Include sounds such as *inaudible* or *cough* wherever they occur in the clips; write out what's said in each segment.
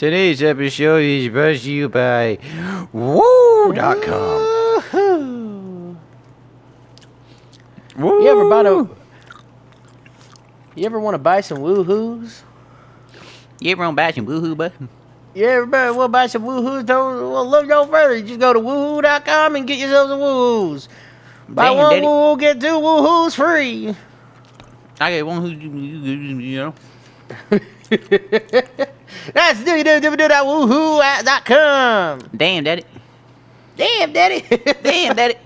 Today's episode is brought to you by Woo.com. Woohoo. Woo. You ever bought a? You ever want to buy some woohoos? You ever on buy some woohoo, bud? You ever want to buy some woohoos? Don't well, look no further. You just go to woohoo.com and get yourself some woohoos. Buy Damn, one daddy. woohoo, get two woohoos free. I get one who, you know. *laughs* *laughs* That's www.woohoo.com. Damn, daddy. Damn, daddy. *laughs* Damn, daddy. *laughs*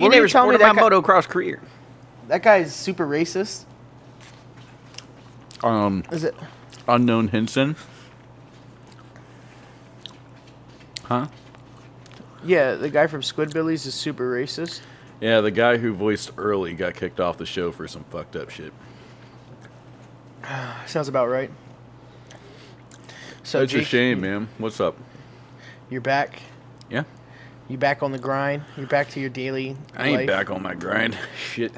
You were never you telling me supported my that guy- motocross career. that guy's super racist. Um, Is it? Unknown Hinson. Huh? Yeah, the guy from Squidbillies is super racist. Yeah, the guy who voiced Early got kicked off the show for some fucked up shit. *sighs* Sounds about right. So That's a shame, man. What's up? You're back. Yeah. You back on the grind. You're back to your daily. I ain't life. back on my grind. *laughs* Shit.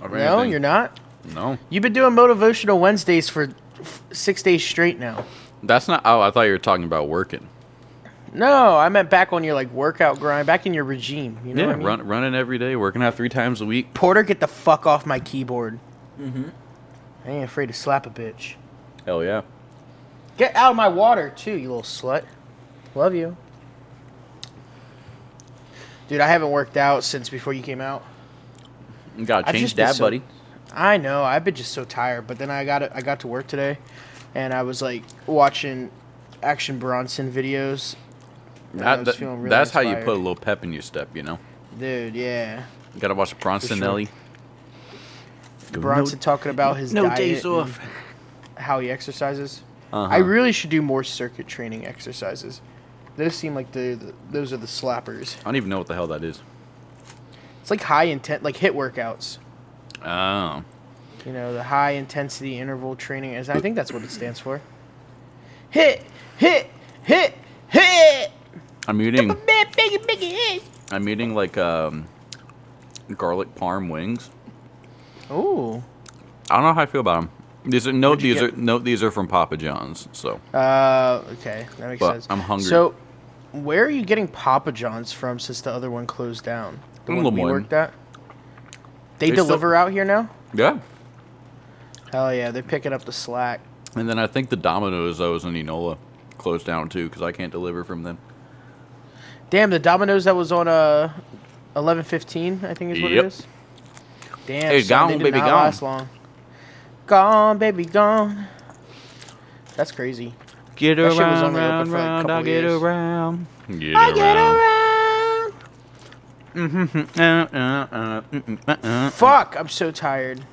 Of No, anything. you're not. No. You've been doing motivational Wednesdays for f- six days straight now. That's not. Oh, I thought you were talking about working. No, I meant back on your like workout grind, back in your regime. You know yeah, what I mean? run, running every day, working out three times a week. Porter, get the fuck off my keyboard. Mm-hmm. I ain't afraid to slap a bitch. Hell yeah. Get out of my water too, you little slut. Love you. Dude, I haven't worked out since before you came out. You gotta I've change just been that, so- buddy. I know. I've been just so tired, but then I got I got to work today, and I was like watching Action Bronson videos. and I That, was that- feeling really that's how you inspired. put a little pep in your step, you know. Dude, yeah. You gotta watch Bronson sure. Nelly. Go Bronson talking about his No diet days off. how he exercises. Uh-huh. I really should do more circuit training exercises. Those seem like the, the those are the slappers. I don't even know what the hell that is. It's like high intent, like HIIT workouts. Oh. You know, the high intensity interval training. Is I think that's what it stands for. Hit, hit, hit, hit. I'm eating. I'm eating like um, garlic parm wings. Ooh. I don't know how I feel about them. These are no. These get- are no. These are from Papa John's. So Uh, okay, that makes But sense. I'm hungry. So, where are you getting Papa John's from since the other one closed down? The In one we worked at. They, They still- deliver out here now. yeah. Hell yeah, they're picking up the slack. And then I think the Domino's that was in Enola closed down too because I can't deliver from them. Damn, the Domino's that was on uh, eleven fifteen, I think is what Yep. it is. Damn, Hey, son, gone, baby, gone. last long. Gone, baby, gone. That's crazy. Get That shit was around, round, for, like, a couple I get years. around. Get I get around. Uh, uh, uh, mm, uh, uh. Fuck, I'm so tired.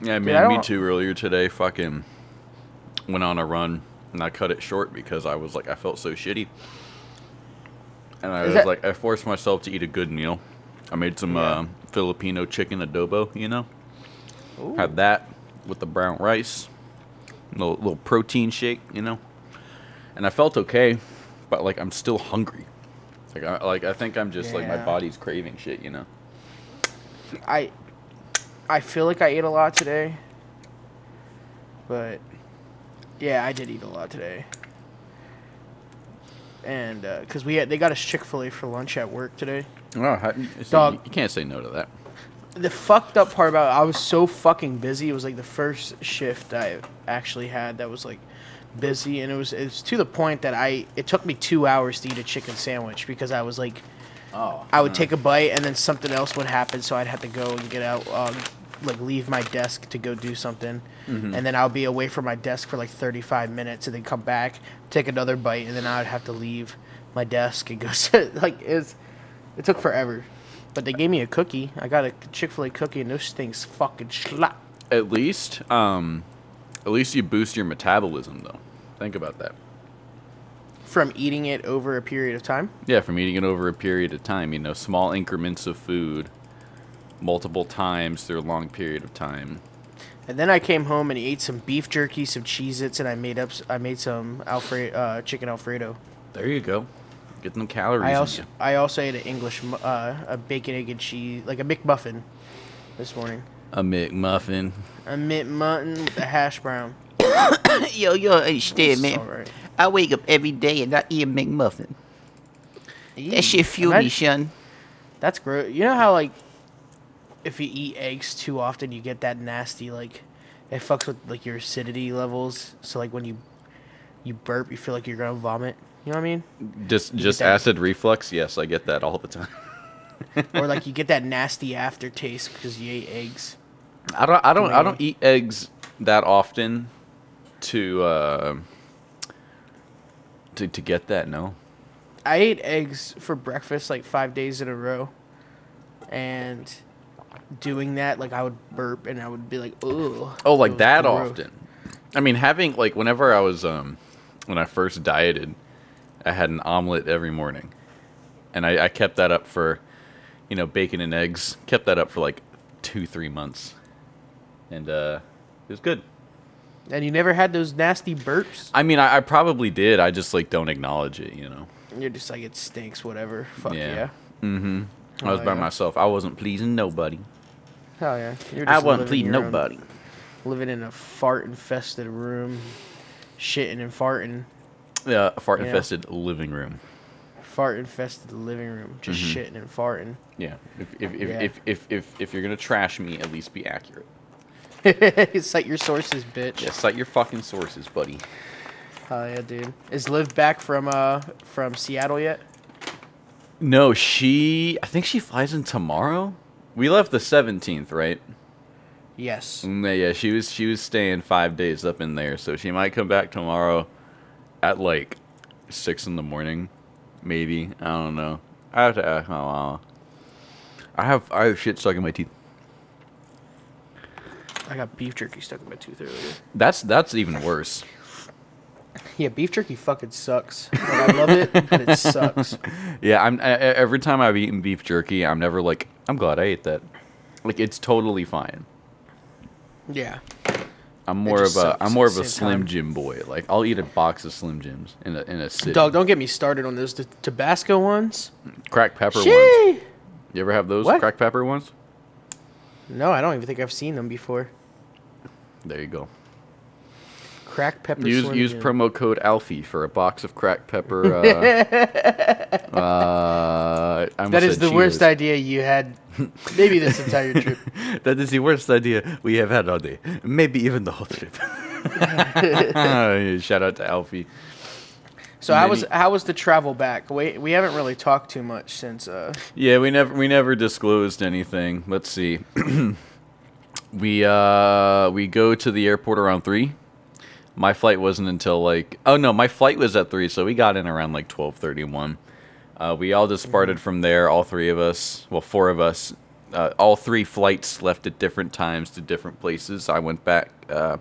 Yeah, I man, me too. Earlier today, fucking went on a run and I cut it short because I was like, I felt so shitty. And I Is was that- like, I forced myself to eat a good meal. I made some Yeah. Filipino chicken adobo, you know? Ooh. Had that with the brown rice, little, little protein shake, you know? And I felt okay, but like I'm still hungry. Like I, like I think I'm just like my body's craving shit, you know? I I feel like I ate a lot today. But yeah, I did eat a lot today. And uh 'cause cuz we had they got us Chick-fil-A for lunch at work today. Oh, how, Dog. You can't say no to that. The fucked up part about it, I was so fucking busy. It was like the first shift I actually had that was like busy and it was it was to the point that I it took me 2 hours to eat a chicken sandwich because I was like Oh. I would take a bite and then something else would happen, so I'd have to go and get out, um, like leave my desk to go do something, Mm-hmm. and then I'll be away from my desk for like 35 minutes, and then come back, take another bite, and then I would have to leave my desk and go *laughs* sit. Like it's, it took forever, but they gave me a cookie. I got a Chick Fil A cookie, and those things fucking slap. At least, um, at least you boost your metabolism, though. Think about that. From eating it over a period of time. Yeah, from eating it over a period of time, you know, small increments of food, multiple times through a long period of time. And then I came home and ate some beef jerky, some Cheez-Its, and I made up. I made some Alfredo, uh, chicken Alfredo. There you go. Get them calories. I also. I also ate an English uh, a bacon egg and cheese like a McMuffin this morning. a McMuffin. A mint mutton with a hash brown. *coughs* yo, yo, don't understand, man. alright. I wake up every day and I eat a McMuffin. That shit fuel me, Imagine- son. That's gross. You know how like if you eat eggs too often, you get that nasty like it fucks with like your acidity levels. So like when you you burp, you feel like you're gonna vomit. You know what I mean? Just just acid reflux. Yes, I get that all the time. or like you *laughs* get that nasty aftertaste because you ate eggs. I don't I don't I don't eat eggs that often to uh, to to get that. No. I ate eggs for breakfast like five days in a row, and doing that like I would burp and I would be like, ugh. Oh, like that gross. often. I mean, having like whenever I was um when I first dieted, I had an omelet every morning, and I, I kept that up for, you know, bacon and eggs. Kept that up for like two three months, and uh, it was good. And you never had those nasty burps. I mean, I, I probably did. I just like don't acknowledge it. You know. You're just like it stinks, whatever. Fuck yeah. Mm-hmm. I was Oh, by yeah. myself. I wasn't pleasing nobody. Hell yeah. You're I wasn't pleasing your own- nobody. living in a fart infested room, shitting and farting. Yeah, a fart Yeah. infested living room. Fart infested living room, just shitting and farting. Yeah. If if if, Yeah. if, if, if if you're gonna trash me, at least be accurate. *laughs* Cite your sources, bitch. Yeah, cite your fucking sources, buddy. Hell yeah, dude. Is Liv back from uh from Seattle yet? No, she. I think she flies in tomorrow. We left the seventeenth, right? Yes. Mm, Yeah, yeah. She was she was staying five days up in there, so she might come back tomorrow, at like six in the morning, maybe. I don't know. I have to ask. Oh, wow. I have I have shit stuck in my teeth. I got beef jerky stuck in my tooth earlier. That's that's even worse. Yeah, beef jerky fucking sucks. Like, I love it, but it sucks. *laughs* Yeah, I'm I- every time I've eaten beef jerky, I'm never like I'm glad I ate that. Like it's totally fine. Yeah. I'm more of a I'm more of a Slim time. Jim boy. Like I'll eat a box of Slim Jims in a in a city. Dog, don't get me started on those t- Tabasco ones. crack pepper ones. You ever have those What? crack pepper ones? No, I don't even think I've seen them before. There you go. Crack pepper. Use use Jim. promo code Alfie for a box of crack pepper. *laughs* Uh, uh, That is the worst idea you had. Maybe this entire trip. *laughs* That is the worst idea we have had all day. Maybe even the whole trip. *laughs* Shout out to Alfie. So how was how was the travel back? We we haven't really talked too much since. Uh, Yeah, we never we never disclosed anything. Let's see. *clears throat* we uh we go to the airport around three. My flight wasn't until like oh no, my flight was at three, so we got in around like twelve thirty one. Uh, we all just parted from there, all three of us. Well, four of us. Uh, all three flights left at different times to different places. I went back. Uh,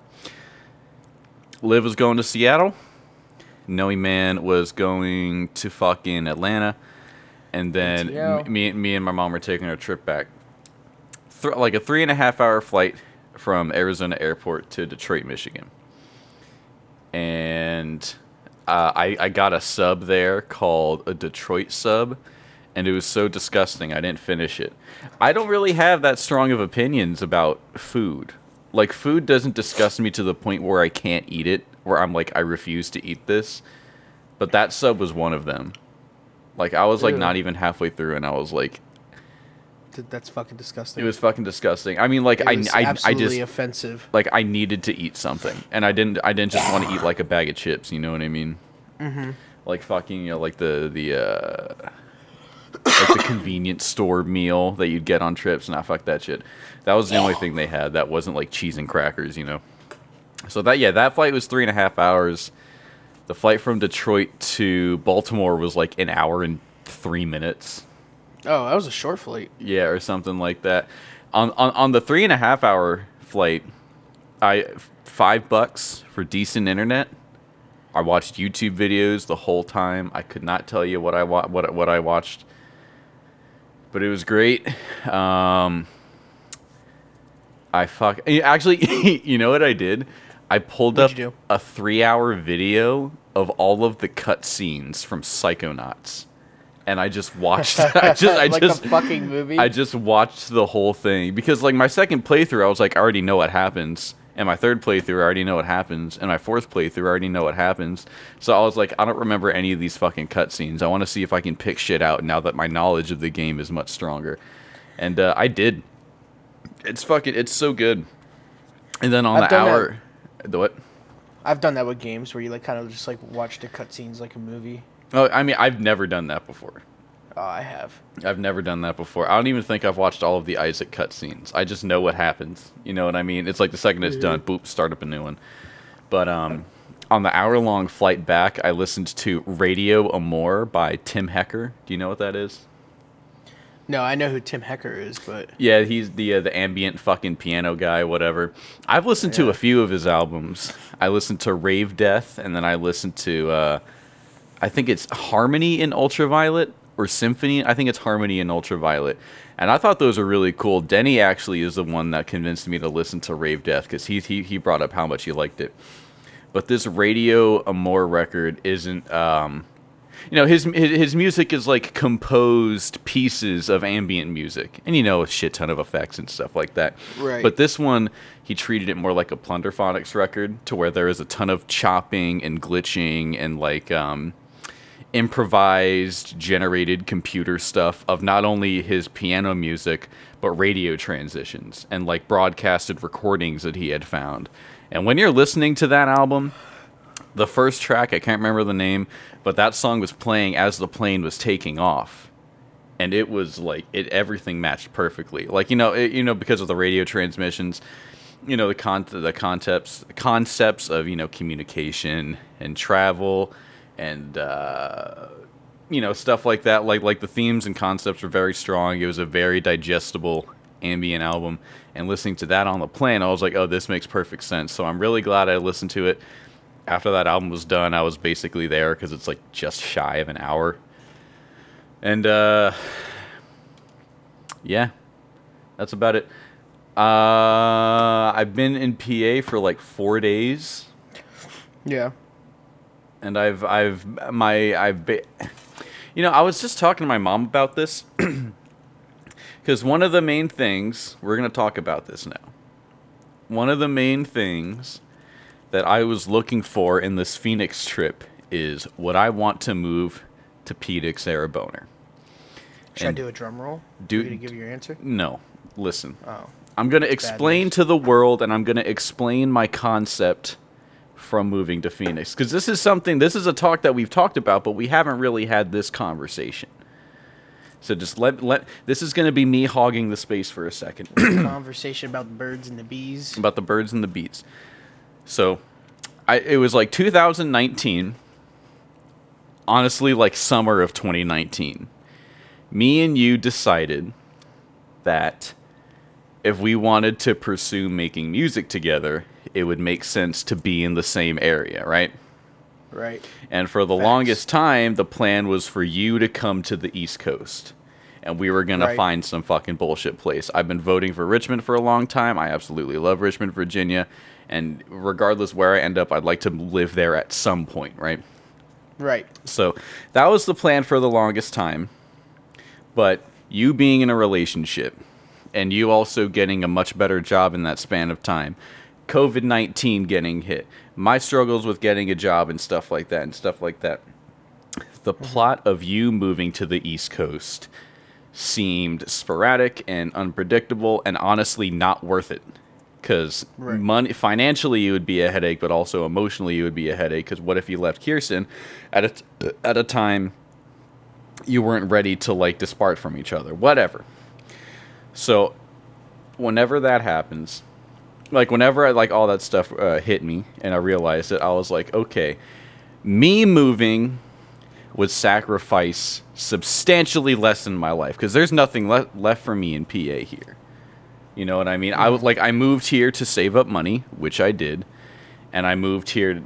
Liv was going to Seattle. Noe Man was going to fucking Atlanta, and then m- me, me and my mom were taking our trip back. Th- like a three and a half hour flight from Arizona Airport to Detroit, Michigan. And uh, I, I got a sub there called a Detroit sub, and it was so disgusting I didn't finish it. I don't really have that strong of opinions about food. Like food doesn't disgust me to the point where I can't eat it, where I'm like I refuse to eat this. But that sub was one of them. Like I was like Ew. not even halfway through, and I was like, that's fucking disgusting. it was fucking disgusting. I mean, like I, was I, I just offensive. like I needed to eat something, and I didn't. I didn't just want to eat like a bag of chips. You know what I mean? Mm-hmm. Like fucking, you know, like the the uh, like the convenience store meal that you'd get on trips. Nah, fuck that shit. That was the only thing they had that wasn't like cheese and crackers. You know. So that yeah, that flight was three and a half hours. The flight from Detroit to Baltimore was like an hour and three minutes. Oh, that was a short flight. Yeah, or something like that. On on, on the three and a half hour flight, I five bucks for decent internet. I watched YouTube videos the whole time. I could not tell you what I wa- what what I watched, but it was great. Um, I fuck actually. *laughs* you know what I did? I pulled What'd up a three-hour video of all of the cut scenes from Psychonauts, and I just watched. *laughs* I just, I like just, a fucking movie. I just watched the whole thing because like my second playthrough, I was like, I already know what happens, And my third playthrough, I already know what happens. And my fourth playthrough, I already know what happens. So I was like, I don't remember any of these fucking cutscenes. I want to see if I can pick shit out now that my knowledge of the game is much stronger. And uh, I did. It's fucking, it's so good. And then on I've the done that. hour, the what? I've done that with games where you like kind of just like watch the cutscenes like a movie. Oh, I mean, I've never done that before. Oh, I have. I've never done that before. I don't even think I've watched all of the Isaac cutscenes. I just know what happens. You know what I mean? It's like the second it's done, boop, start up a new one. But um, on the hour long flight back, I listened to Radio Amor by Tim Hecker. Do you know what that is? No, I know who Tim Hecker is, but Yeah, he's the uh, the ambient fucking piano guy, whatever. I've listened to a few of his albums. I listened to Ravedeath, and then I listened to uh, I think it's Harmony in Ultraviolet or Symphony. I think it's Harmony in Ultraviolet, and I thought those were really cool. Denny actually is the one that convinced me to listen to Ravedeath because he, he he brought up how much he liked it. But this Radio Amor record isn't. Um, you know his his his music is like composed pieces of ambient music and you know a shit ton of effects and stuff like that Right. but this one he treated it more like a plunderphonics record to where there is a ton of chopping and glitching and like um improvised generated computer stuff of not only his piano music but radio transitions and like broadcasted recordings that he had found. And when you're listening to that album the first track i can't remember the name but that song was playing as the plane was taking off. And it was like it everything matched perfectly. Like you know it, you know because of the radio transmissions you know the con the concepts concepts of you know communication and travel and uh you know stuff like that. Like like the themes and concepts were very strong. It was a very digestible ambient album. And listening to that on the plane i was like oh this makes perfect sense. So i'm really glad i listened to it. After that album was done i was basically there because it's like just shy of an hour. And uh yeah that's about it. Uh i've been in pa for like four days. Yeah. And I've I've my I've ba- you know I was just talking to my mom about this *clears throat* because one of the main things we're gonna talk about this now. One of the main things that I was looking for in this Phoenix trip is what I want to move to Phoenix, Arizona? Should I And do a drum roll? do- you to give your answer? No, listen. Oh, I'm going to explain to the world and I'm going to explain my concept from moving to Phoenix because this is something this is a talk that we've talked about but we haven't really had this conversation. So just let let this is going to be me hogging the space for a second *clears throat* conversation about the birds and the bees. about the birds and the bees. So I it was like 2019 honestly like summer of 2019. Me and you decided that if we wanted to pursue making music together, it would make sense to be in the same area, right? Right. And for the Facts. longest time, the plan was for you to come to the East Coast. And we were going to find some fucking bullshit place. I've been voting for Richmond for a long time. I absolutely love Richmond, Virginia. And regardless where I end up, I'd like to live there at some point, right? Right. So that was the plan for the longest time. But you being in a relationship and you also getting a much better job in that span of time, COVID 19 getting hit, my struggles with getting a job and stuff like that, and stuff like that. The plot of you moving to the East Coast seemed sporadic and unpredictable and honestly not worth it because Right. money financially it would be a headache but also emotionally it would be a headache because what if you left kirsten at a, t- at a time you weren't ready to like dispart from each other whatever so whenever that happens like whenever I, like all that stuff uh, hit me and i realized it i was like okay me moving would sacrifice substantially less in my life because there's nothing le- left for me in PA here. You know what I mean? I was like I moved here to save up money, which I did, and I moved here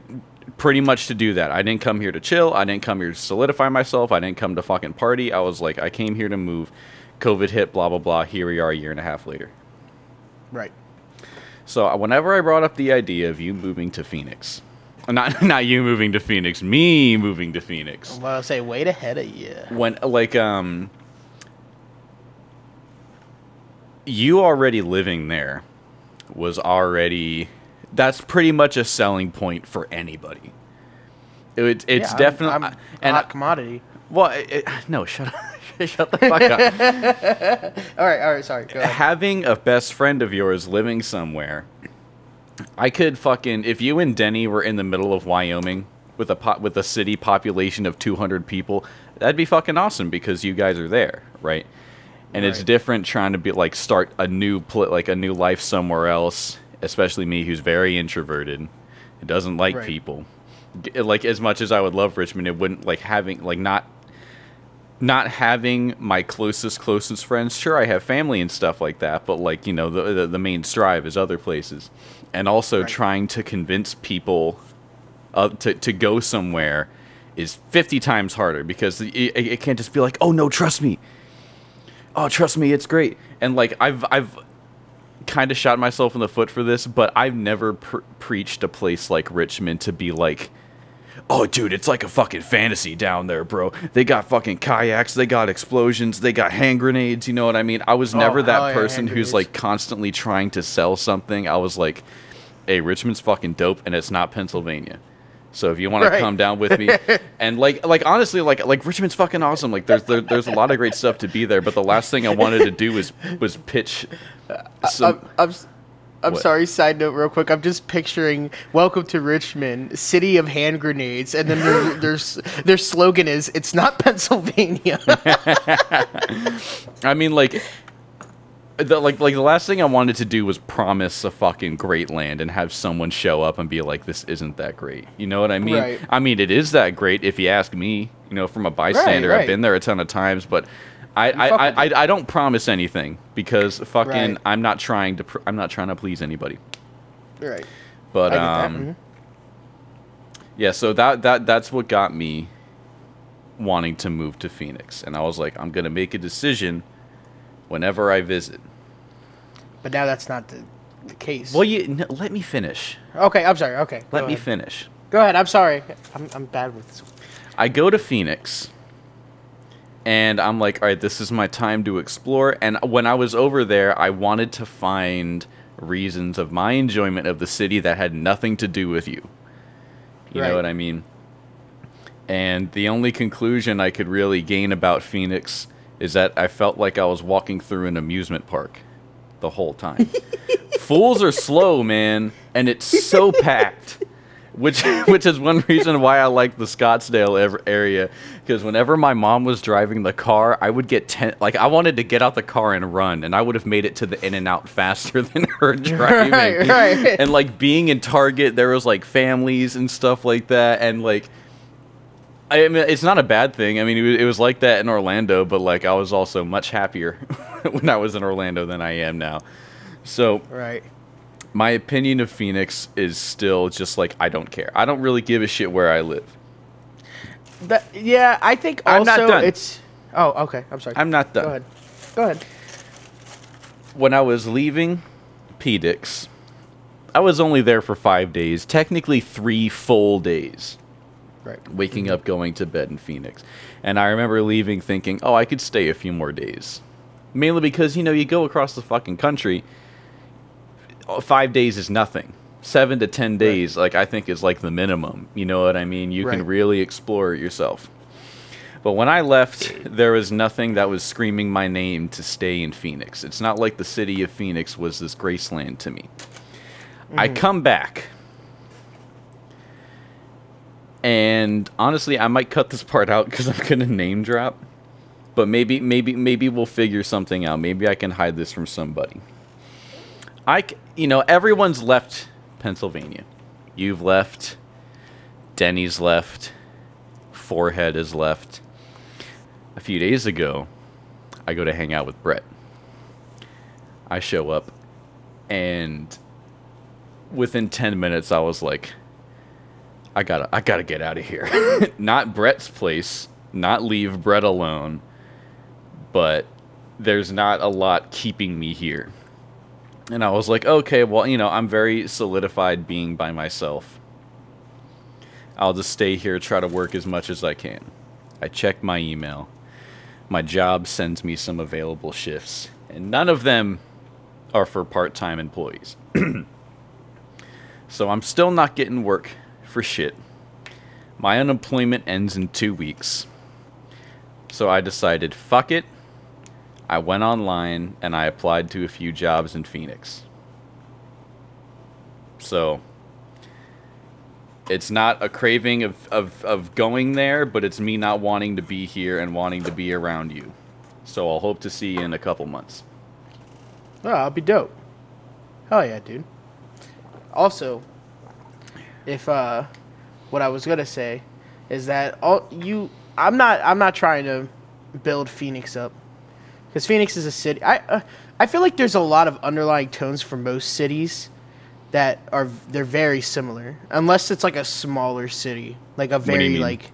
pretty much to do that. I didn't come here to chill. I didn't come here to solidify myself. I didn't come to fucking party. I was like I came here to move. COVID hit, blah blah blah. Here we are, a year and a half later. Right. So uh, whenever I brought up the idea of you moving to Phoenix, *laughs* not not you moving to Phoenix, me moving to Phoenix. Well, I'll say wait ahead of you. when like um you already living there was already that's pretty much a selling point for anybody. It, it's Yeah, definitely I'm, and commodity. well, it- no, shut up, *laughs* *laughs* shut the fuck up. *laughs* All right, all right, sorry. Go ahead. Having a best friend of yours living somewhere, I could fucking if you and Denny were in the middle of Wyoming with a po- with a city population of 200 people, that'd be fucking awesome because you guys are there, right? And it's different trying to be like start a new pl- like a new life somewhere else, especially me who's very introverted, it doesn't like Right. people. Like as much as I would love Richmond, it wouldn't like having like not not having my closest closest friends. Sure i have family and stuff like that but like you know the the, the main strive is other places. And also Right. trying to convince people uh, to, to go somewhere is 50 times harder because it, it it can't just be like oh no trust me. Oh trust me it's great. And like i've i've kind of shot myself in the foot for this but i've never pr- preached a place like richmond to be like oh dude it's like a fucking fantasy down there bro. They got fucking kayaks they got explosions they got hand grenades you know what i mean? I was Oh, never hell that yeah, person hand who's like constantly trying to sell something. I was like hey richmond's fucking dope and it's not pennsylvania. So if you want Right. to come down with me *laughs* and like like honestly like like richmond's fucking awesome. Like there's there, there's a lot of great stuff to be there but the last thing i wanted to do was was pitch uh, some I'm, I'm, I'm What? sorry. Side note, real quick. I'm just picturing "Welcome to Richmond, city of hand grenades," and then their *laughs* their, their slogan is "It's not *laughs* Pennsylvania." *laughs* I mean, like, the, like, like the last thing I wanted to do was promise a fucking great land and have someone show up and be like, "This isn't that great." You know what I mean? Right. I mean, it is that great if you ask me. You know, from a bystander, right. I've been there a ton of times, but. I, I, I, I, don't promise anything because fucking Right. I'm not trying to pr- I'm not trying to please anybody. right. But I get that, um, mhm. yeah, so that that that's what got me wanting to move to Phoenix, and I was like, I'm gonna make a decision whenever I visit. But now that's not the, the case. Well, you no, let me finish. okay, I'm sorry. Okay, Let me ahead. finish. Go ahead. I'm sorry. I'm, I'm bad with this. I go to Phoenix, and I'm like, all right, this is my time to explore. And when I was over there, I wanted to find reasons of my enjoyment of the city that had nothing to do with you. You Right. know what I mean? And the only conclusion I could really gain about Phoenix is that I felt like I was walking through an amusement park the whole time. *laughs* Fools are slow, man, and it's so packed. Which, *laughs* which is one reason why I like the Scottsdale area, because whenever my mom was driving the car, I would get ten. Like I wanted to get out the car and run, and I would have made it to the In and Out faster *laughs* than her *laughs* driving. Right, right. And like being in Target, there was like families and stuff like that, and like I mean, it's not a bad thing. I mean, it was, it was like that in Orlando, but like I was also much happier when I was in Orlando than I am now. So Right. My opinion of Phoenix is still just like I don't care. I don't really give a shit where I live. That, yeah, I think also I'm not done. it's. Oh, okay. I'm sorry. I'm not done. Go ahead. Go ahead. When I was leaving Pedix, I was only there for five days, technically three full days. Right. waking mm-hmm. up, going to bed in Phoenix. And I remember leaving thinking, oh, I could stay a few more days. Mainly because, you know, you go across the fucking country, five days is nothing. Seven to ten days, like, I think is like the minimum. You know what I mean? You can really explore it yourself. But when I left, there was nothing that was screaming my name to stay in Phoenix. It's not like the city of Phoenix was this graceland to me. I mm-hmm. come back. And honestly, I might cut this *laughs* part out because I'm gonna name drop. But maybe, maybe, maybe we'll figure something out. Maybe I can hide this from somebody. I, you know, everyone's left Pennsylvania. You've left. Denny's left. Forehead is left. A few days ago, I go to hang out with Brett. I show up, and within 10 minutes, I was like, I gotta, I gotta get out of here. *laughs* not Brett's place, not leave Brett alone, but there's not a lot keeping me here. And I was like, okay, well, you know, I'm very solidified being by myself. I'll just stay here, try to work as much as I can. I check my email. My job sends me some available shifts, and none of them are for part time employees. *clears throat* So I'm still not getting work for shit. My unemployment ends in two weeks. So I decided, fuck it. I went online and I applied to a few jobs in Phoenix. So it's not a craving of, of, of going there, but it's me not wanting to be here and wanting to be around you. So I'll hope to see you in a couple months. Oh, I'll be dope. Hell yeah, dude. Also, if uh, what I was gonna say is that all you, I'm not, I'm not trying to build Phoenix up, because Phoenix is a city. I, uh, I feel like there's a lot of underlying tones for most cities that are they're very similar, unless it's like a smaller city, like a very like,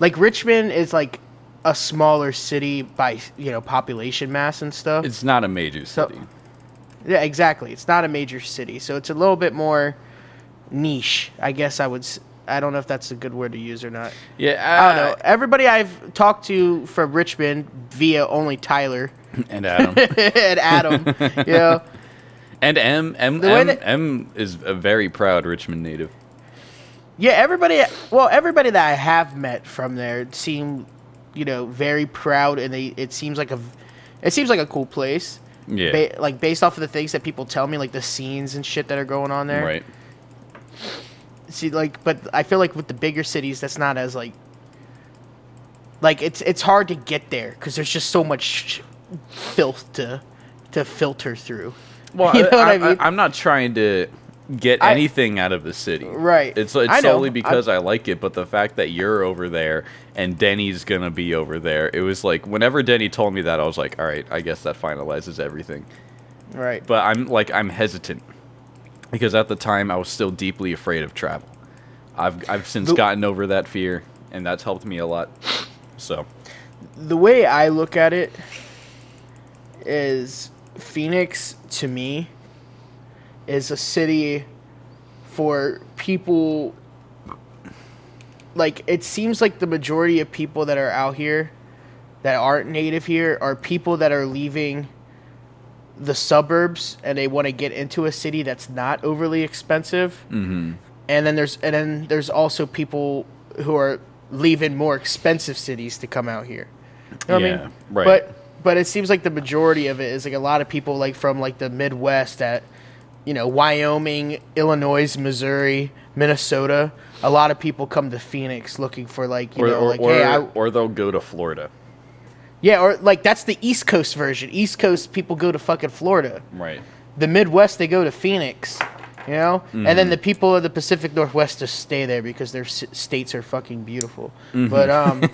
like Richmond is like a smaller city by you know population mass and stuff. It's not a major So- city. Yeah, exactly. It's not a major city, so it's a little bit more niche. I guess I would. I don't know if that's a good word to use or not. yeah, I don't know. Everybody I've talked to from Richmond via only Tyler *laughs* And Adam. *laughs* and Adam, you know, *laughs* and M M M, that- M is a very proud Richmond native. yeah, everybody. Well, everybody that I have met from there seem, you know, very proud, and they. It seems like a, it seems like a cool place. Yeah. Ba- like based off of the things that people tell me, like the scenes and shit that are going on there. Right. See like but i feel like with the bigger cities that's not as like like it's it's hard to get there because there's just so much filth to to filter through *laughs* Well, you know I, i, mean am not trying to get I- anything out of the city. Right. It's it's I solely because I like it, but the fact that you're over there and Denny's gonna be over there, it was like whenever Denny told me that, I was like, all right, I guess that finalizes everything. right But I'm like I'm hesitant because at the time I was still deeply afraid of travel. I've I've since The- gotten over that fear, and that's helped me a lot. So the way i look at it is phoenix to me is a city for people like it seems like the majority of people that are out here that aren't native here are people that are leaving the suburbs and they want to get into a city that's not overly expensive. Mm-hmm. And then there's and then there's also people who are leaving more expensive cities to come out here. You know what I mean? right. But but it seems like the majority of it is like a lot of people like from like the Midwest that you know Wyoming, Illinois, Missouri, Minnesota. A lot of people come to Phoenix looking for like you or know or, like or, hey I, or they'll go to Florida. Yeah or like that's the East Coast version. East Coast people go to fucking Florida. Right. The Midwest they go to Phoenix. You know, and Mm-hmm. then the people of the Pacific Northwest just stay there because their s- states are fucking beautiful. Mm-hmm. But um, *laughs* *laughs*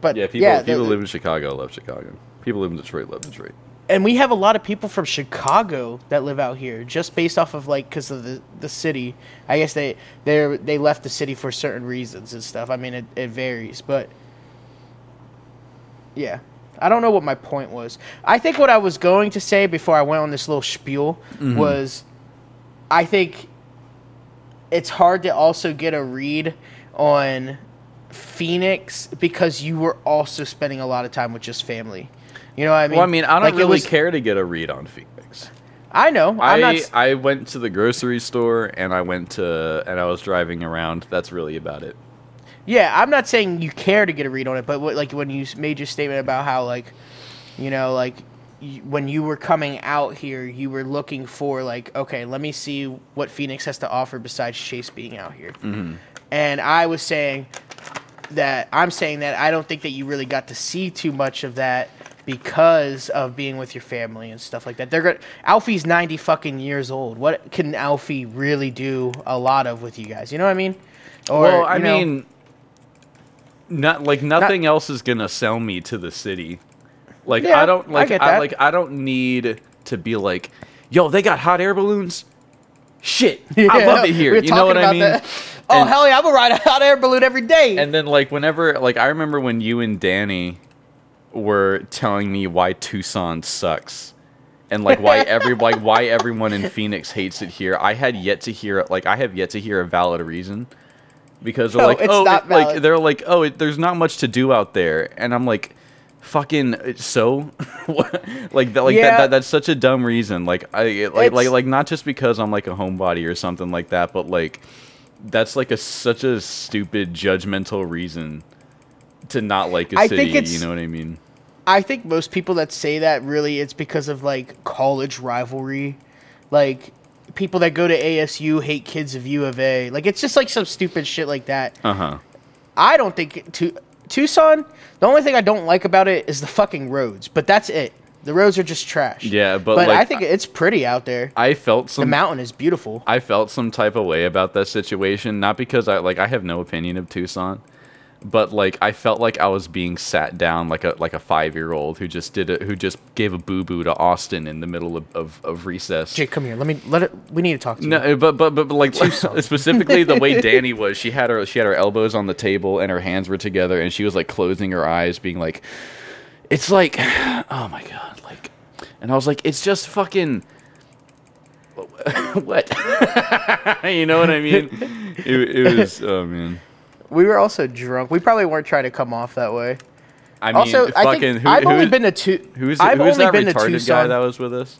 but Yeah, people yeah, the- live in Chicago love Chicago. People live in Detroit love Detroit. And we have a lot of people from Chicago that live out here just based off of like because of the the city. I guess they they they left the city for certain reasons and stuff. I mean, it, it varies, but yeah, I don't know what my point was. I think what I was going to say before I went on this little spiel mm-hmm. was, I think it's hard to also get a read on Phoenix because you were also spending a lot of time with just family. You know what I mean? Well, I mean, I don't Like, really was- care to get a read on Phoenix. I know. I'm I not. I went to the grocery store and I went to and I was driving around. That's really about it. Yeah, I'm not saying you care to get a read on it, but what, like when you made your statement about how like, you know, like when you were coming out here, you were looking for like, okay, let me see what Phoenix has to offer besides Chase being out here. Mm-hmm. And I was saying that I'm saying that I don't think that you really got to see too much of that because of being with your family and stuff like that. They're going Alfie's 90 fucking years old. What can Alfie really do a lot of with you guys? You know what I mean? Or, well, I you know- mean, not like nothing else is gonna sell me to the city. Like Yeah, I don't like get I, like I don't need to be like, yo, they got hot air balloons. Shit, I *laughs* love it here. we You know what I mean? that. Oh And- hell yeah! I'm gonna ride a hot air balloon every day. And then like whenever like I remember when you and Danny were telling me why Tucson sucks. And like why every *laughs* like why everyone in Phoenix hates it here. I had yet to hear like I have yet to hear a valid reason. Because they're No, like, oh, it- like they're like, oh, it, there's not much to do out there, and I'm like, fucking uh, so *laughs* like that like Yeah. that, that that's such a dumb reason like i like like like not just because i'm like a homebody or something like that but like that's like a such a stupid judgmental reason to not like a I city you know what i mean I think most people that say that really it's because of like college rivalry. Like people that go to ASU hate kids of U of A. Like it's just like some stupid shit like that. uh-huh I don't think Tu- Tucson. The only thing I don't like about it is the fucking roads, but that's it. The roads are just trash. Yeah, but, but I like, think it's pretty out there. i felt The some mountain is beautiful. I felt some type of way about that situation, not because I like I have no opinion of Tucson, but like I felt like I was being sat down like a like a five year old who just did it who just gave a boo boo to Austin in the middle of, of, of recess. Jake, come here. Let me let it. We need to talk to you. No, uh, but, but but but like *laughs* specifically the way *laughs* Danny was, she had her she had her elbows on the table and her hands were together and she was like closing her eyes, being like, "It's like, *sighs* oh my god!" Like, and I was like, "It's just fucking." *laughs* what? you know what I mean? It, it was. Oh man. We were also drunk. We probably weren't trying to come off that way. I mean, also, I fucking. think who, I've who only been to two. Who's I've who's only that been to retarded guy that was with us?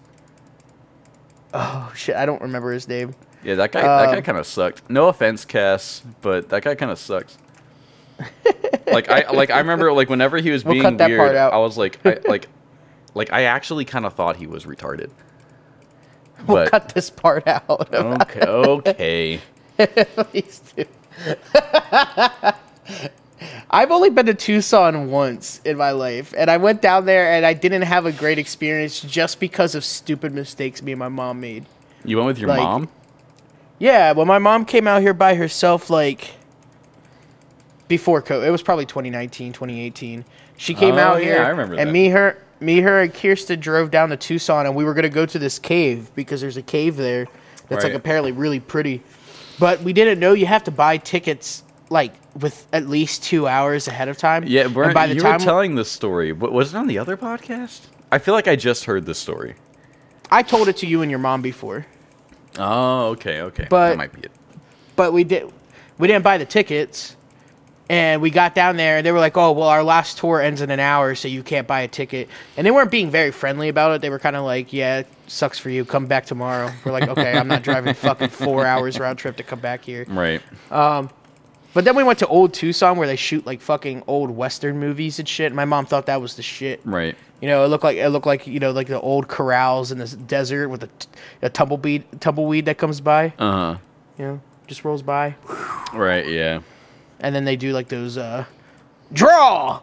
Oh shit! I don't remember his name. Yeah, that guy. that guy Um, kind of sucked. No offense, Cass, but that guy kind of sucks. *laughs* like I like I remember like whenever he was We'll being weird. I was like I, *laughs* like like I actually kind of thought he was retarded. We'll cut this part out. okay, okay. *laughs* Please do. *laughs* I've only been to Tucson once in my life, and I went down there and I didn't have a great experience just because of stupid mistakes me and my mom made. You went with your Like, mom? Yeah, when my mom came out here by herself, like before COVID, it was probably 2019, 2018. She came Oh, out yeah, here, I remember and that. me, her, me, her, and Kirsten drove down to Tucson, and we were gonna go to this cave because there's a cave there that's like apparently really pretty. But we didn't know you have to buy tickets like with at least two hours ahead of time. Yeah, Brent, by the you time were telling this story. Wa- Was it on the other podcast? I feel like I just heard this story. I told it to you and your mom before, Oh, okay, okay. But- that might be it. but we did we didn't buy the tickets. And we got down there, and they were like, "Oh, well, our last tour ends in an hour, so you can't buy a ticket." And they weren't being very friendly about it. They were kind of like, "Yeah, sucks for you. Come back tomorrow." We're like, "Okay, I'm not driving *laughs* fucking four hours round trip to come back here." Right. Um, But then we went to old Tucson, where they shoot like fucking old Western movies and shit. And my mom thought that was the shit. Right. You know, it looked like it looked like you know like the old corrals in the desert with a, t- a tumbleweed tumbleweed that comes by. Uh huh. You know, just rolls by. Right. Yeah. And then they do like those uh draw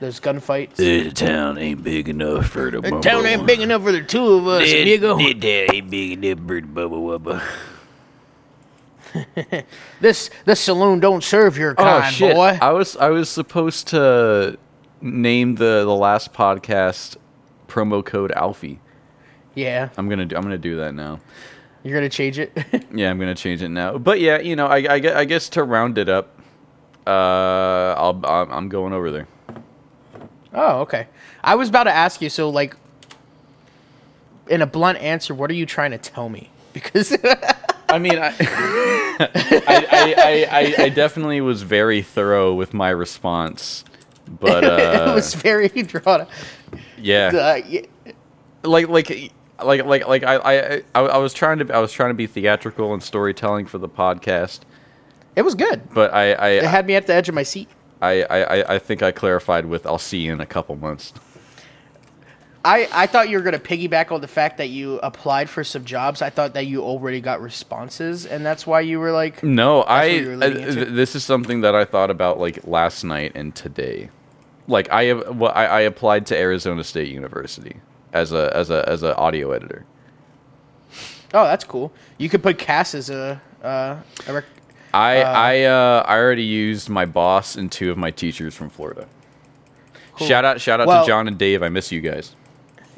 those gunfights. The town ain't big enough for the The town ain't big enough for the two of us, nigga. The town ain't big enough for the bubba wubba. This this saloon don't serve your Oh kind, shit! boy. I was I was supposed to name the the last podcast promo code Alfie. yeah, I'm gonna do I'm gonna do that now. You're gonna change it. *laughs* Yeah, I'm gonna change it now. But yeah, you know, I I, I guess to round it up, uh, I'll I'm I'm going over there. oh, okay. I was about to ask you. So, like, in a blunt answer, what are you trying to tell me? *laughs* Because I mean, I, *laughs* I, I, I, I, I definitely was very thorough with my response, but it uh, was very drawn. yeah, Uh, y- like like like like like I, I I I was trying to I was trying to be theatrical and storytelling for the podcast, it was good. but I I It had me at the edge of my seat. I, I, I- think I clarified with I'll see you in a couple months. I, I thought you were going to piggyback on the fact that you applied for some jobs. I thought that you already got responses, and that's why you were like, No, I what you were uh, leading into? th- this is something that I thought about like last night and today. Like I have well, I, I applied to Arizona State University as a as a as a audio editor. "Oh, that's cool. You could put Cass as a, uh, a rec- I I uh I already used my boss and two of my teachers from Florida. Cool. Shout out shout out Well- to John and Dave. I miss you guys.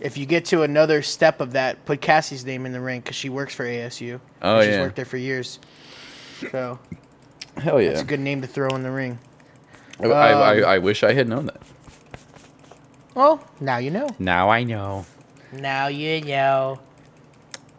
if you get to another step of that, put Cassie's name in the ring because she works for ASU. Oh, she's yeah. worked there for years. So Hell yeah. it's a good name to throw in the ring. I, I, Um, I, I wish I had known that. Well, now you know. Now I know. Now you know.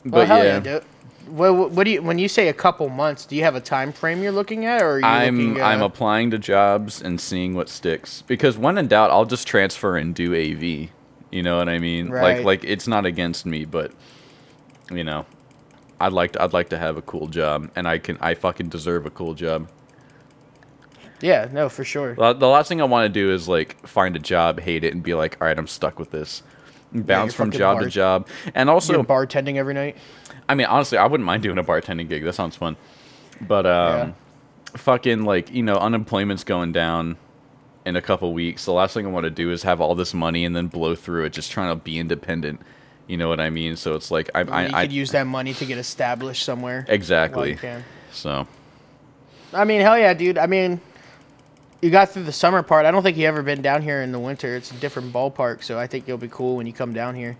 But Well, hell yeah, yeah. What, what do you when you say a couple months? Do you have a time frame you're looking at, or are you I'm looking, I'm uh, applying to jobs and seeing what sticks because when in doubt, I'll just transfer and do AV. You know what I mean? Right. Like like it's not against me, but you know, I'd like to I'd like to have a cool job, and I can I fucking deserve a cool job. Yeah, no, for sure. The the last thing I want to do is like find a job, hate it, and be like, all right, I'm stuck with this. Bounce you're from job to job, and also You're bartending every night. I mean, honestly, I wouldn't mind doing a bartending gig. That sounds fun. But um, fucking like you know, unemployment's going down in a couple weeks. The last thing I want to do is have all this money and then blow through it, just trying to be independent. You know what I mean? So it's like I, I, I, you I could use that money to get established somewhere. exactly. So I mean, hell yeah, dude. I mean, you got through the summer part. I don't think you ever been down here in the winter. It's a different ballpark, so I think you'll be cool when you come down here.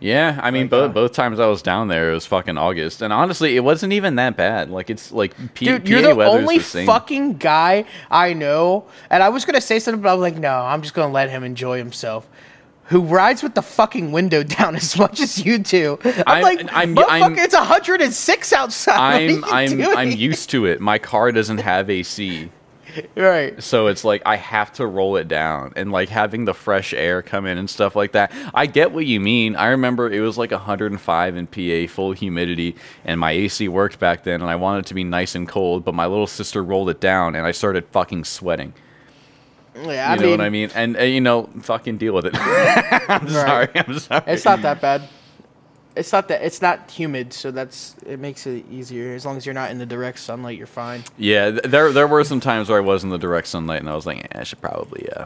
yeah, I mean, Like, both uh, both times I was down there, it was fucking August, and honestly, it wasn't even that bad. Like it's like P- Dude, PA you're the only the fucking guy I know, and I was gonna say something, but I'm like, no, I'm just gonna let him enjoy himself. Who rides with the fucking window *laughs* down as much as you do? I'm, I'm- like, I'm- motherfucker, I'm- it's 106 outside. *laughs* I'm What are you I'm? I'm used to it. My car doesn't have AC. *laughs* right. So it's like I have to roll it down and like having the fresh air come in and stuff like that. I get what you mean. I remember it was like 105 in PA, full humidity, and my AC worked back then and I wanted it to be nice and cold, but my little sister rolled it down and I started fucking sweating. Yeah, I You know mean, what I mean? And, uh, you know, fucking deal with it. *laughs* I'm sorry. I'm sorry. it's not that bad. It's not that it's not humid, so that's it makes it easier. As long as you're not in the direct sunlight, you're fine. Yeah, th- there there were some times where I was in the direct sunlight and I was like, eh, I should probably uh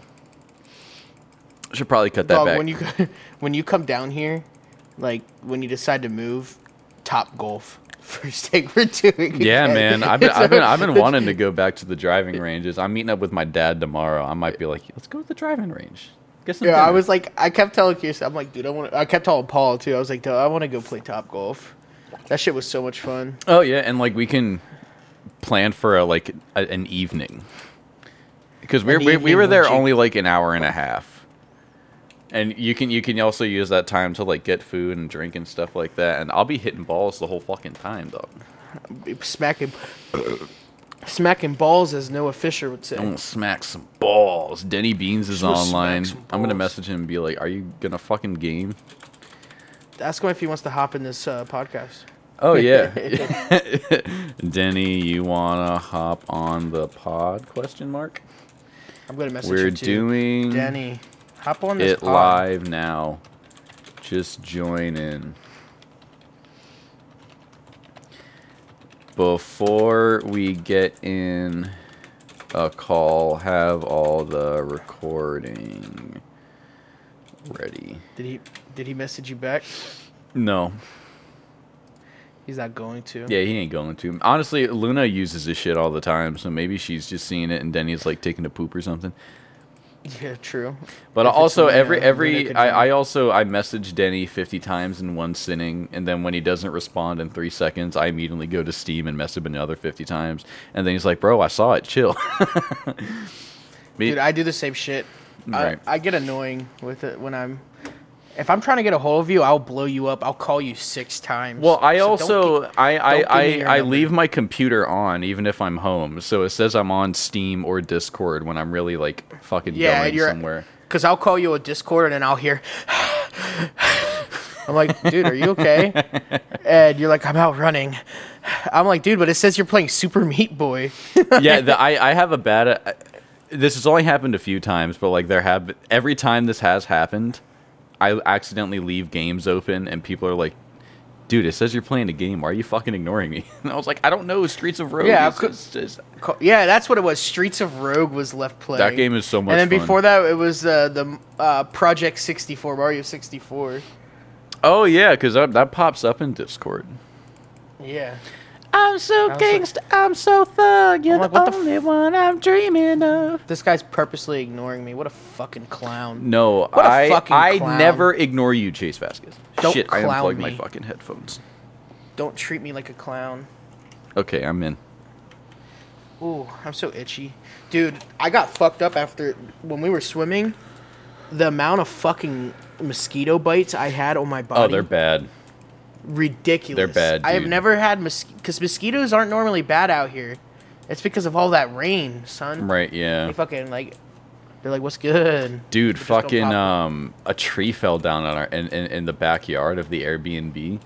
should probably cut that Dog, back. when you *laughs* when you come down here, like when you decide to move, Top Golf *laughs* first thing we're doing. Yeah, again. man. *laughs* I've been, I've been, I've been wanting to go back to the driving ranges. I'm meeting up with my dad tomorrow. I might be like, let's go to the driving range. Get some Yeah, I was like, I kept telling Kirsten, I'm like, dude, I want. I kept telling Paul too. I was like, dude, I want to go play Top Golf. That shit was so much fun. oh yeah, and like we can plan for a, like a, an evening because we we we were there you- only like an hour and a half, and you can you can also use that time to like get food and drink and stuff like that. And I'll be hitting balls the whole fucking time, dog. Smacking, smacking balls, as Noah Fisher would say. I'm gonna smack some balls. Denny Beans is Just wanna smack online. some I'm gonna balls. message him and be like, "Are you gonna fucking game?" Ask him if he wants to hop in this uh, podcast. Oh yeah, *laughs* *laughs* Denny, you wanna hop on the pod? Question mark. I'm gonna message We're him too. doing Denny, hop on this it pod. live now. Just join in. Before we get in a call, have all the recording ready. Did he? Did he message you back? No, He's not going to. Yeah, he ain't going to. Honestly, Luna uses this shit all the time, so maybe she's just seeing it and Denny's like taking a poop or something. *laughs* Yeah, true. But If also every every I, I also I message Denny fifty times in one sitting, and then when he doesn't respond in three seconds, I immediately go to Steam and message him another fifty times, and then he's like, "Bro, I saw it. Chill." *laughs* Dude, I do the same shit. Right. I, I get annoying with it when I'm. If I'm trying to get a hold of you, I'll blow you up. I'll call you six times. Well, I So also gi- I I don't give me I, I leave my computer on even if I'm home, so it says I'm on Steam or Discord when I'm really like fucking yeah, going somewhere. Because I'll call you a Discord and then I'll hear. I'm like, dude, are you okay? *laughs* and you're like, I'm out running. I'm like, dude, but it says you're playing Super Meat Boy. *laughs* yeah, the, *laughs* I I have a bad. Uh, this has only happened a few times, but like there have every time this has happened, I accidentally leave games open and people are like, "Dude, it says you're playing a game. Why are you fucking ignoring me?" *laughs* And I was like, "I don't know. Streets of Rogue. Yeah, could- just- Co- yeah, that's what it was. Streets of Rogue was left playing. that game is so much." And then fun. before that, it was uh, the uh, Project 64, Mario 64. oh yeah, because that, that pops up in Discord. Yeah. I'm so was like- gangsta. I'm so thug. You're I'm like, the what the only one I'm dreaming of. This guy's purposely ignoring me. What a fucking clown. No, What a I fucking I clown. never ignore you, Chase Vasquez. Don't Shit, I clown unplugged my me. fucking headphones. Don't treat me like a clown. Okay, I'm in. Ooh, I'm so itchy. Dude, I got fucked up after when we were swimming. The amount of fucking mosquito bites I had on my oh, body. Oh, they're bad. Ridiculous. They're bad, I have dude. never had because mosquitoes aren't normally bad out here. It's because of all that rain, son. Right, yeah. They fucking like, they're like, "What's good, Dude, go fucking um, a tree fell down on our in, in, in the backyard of the Airbnb.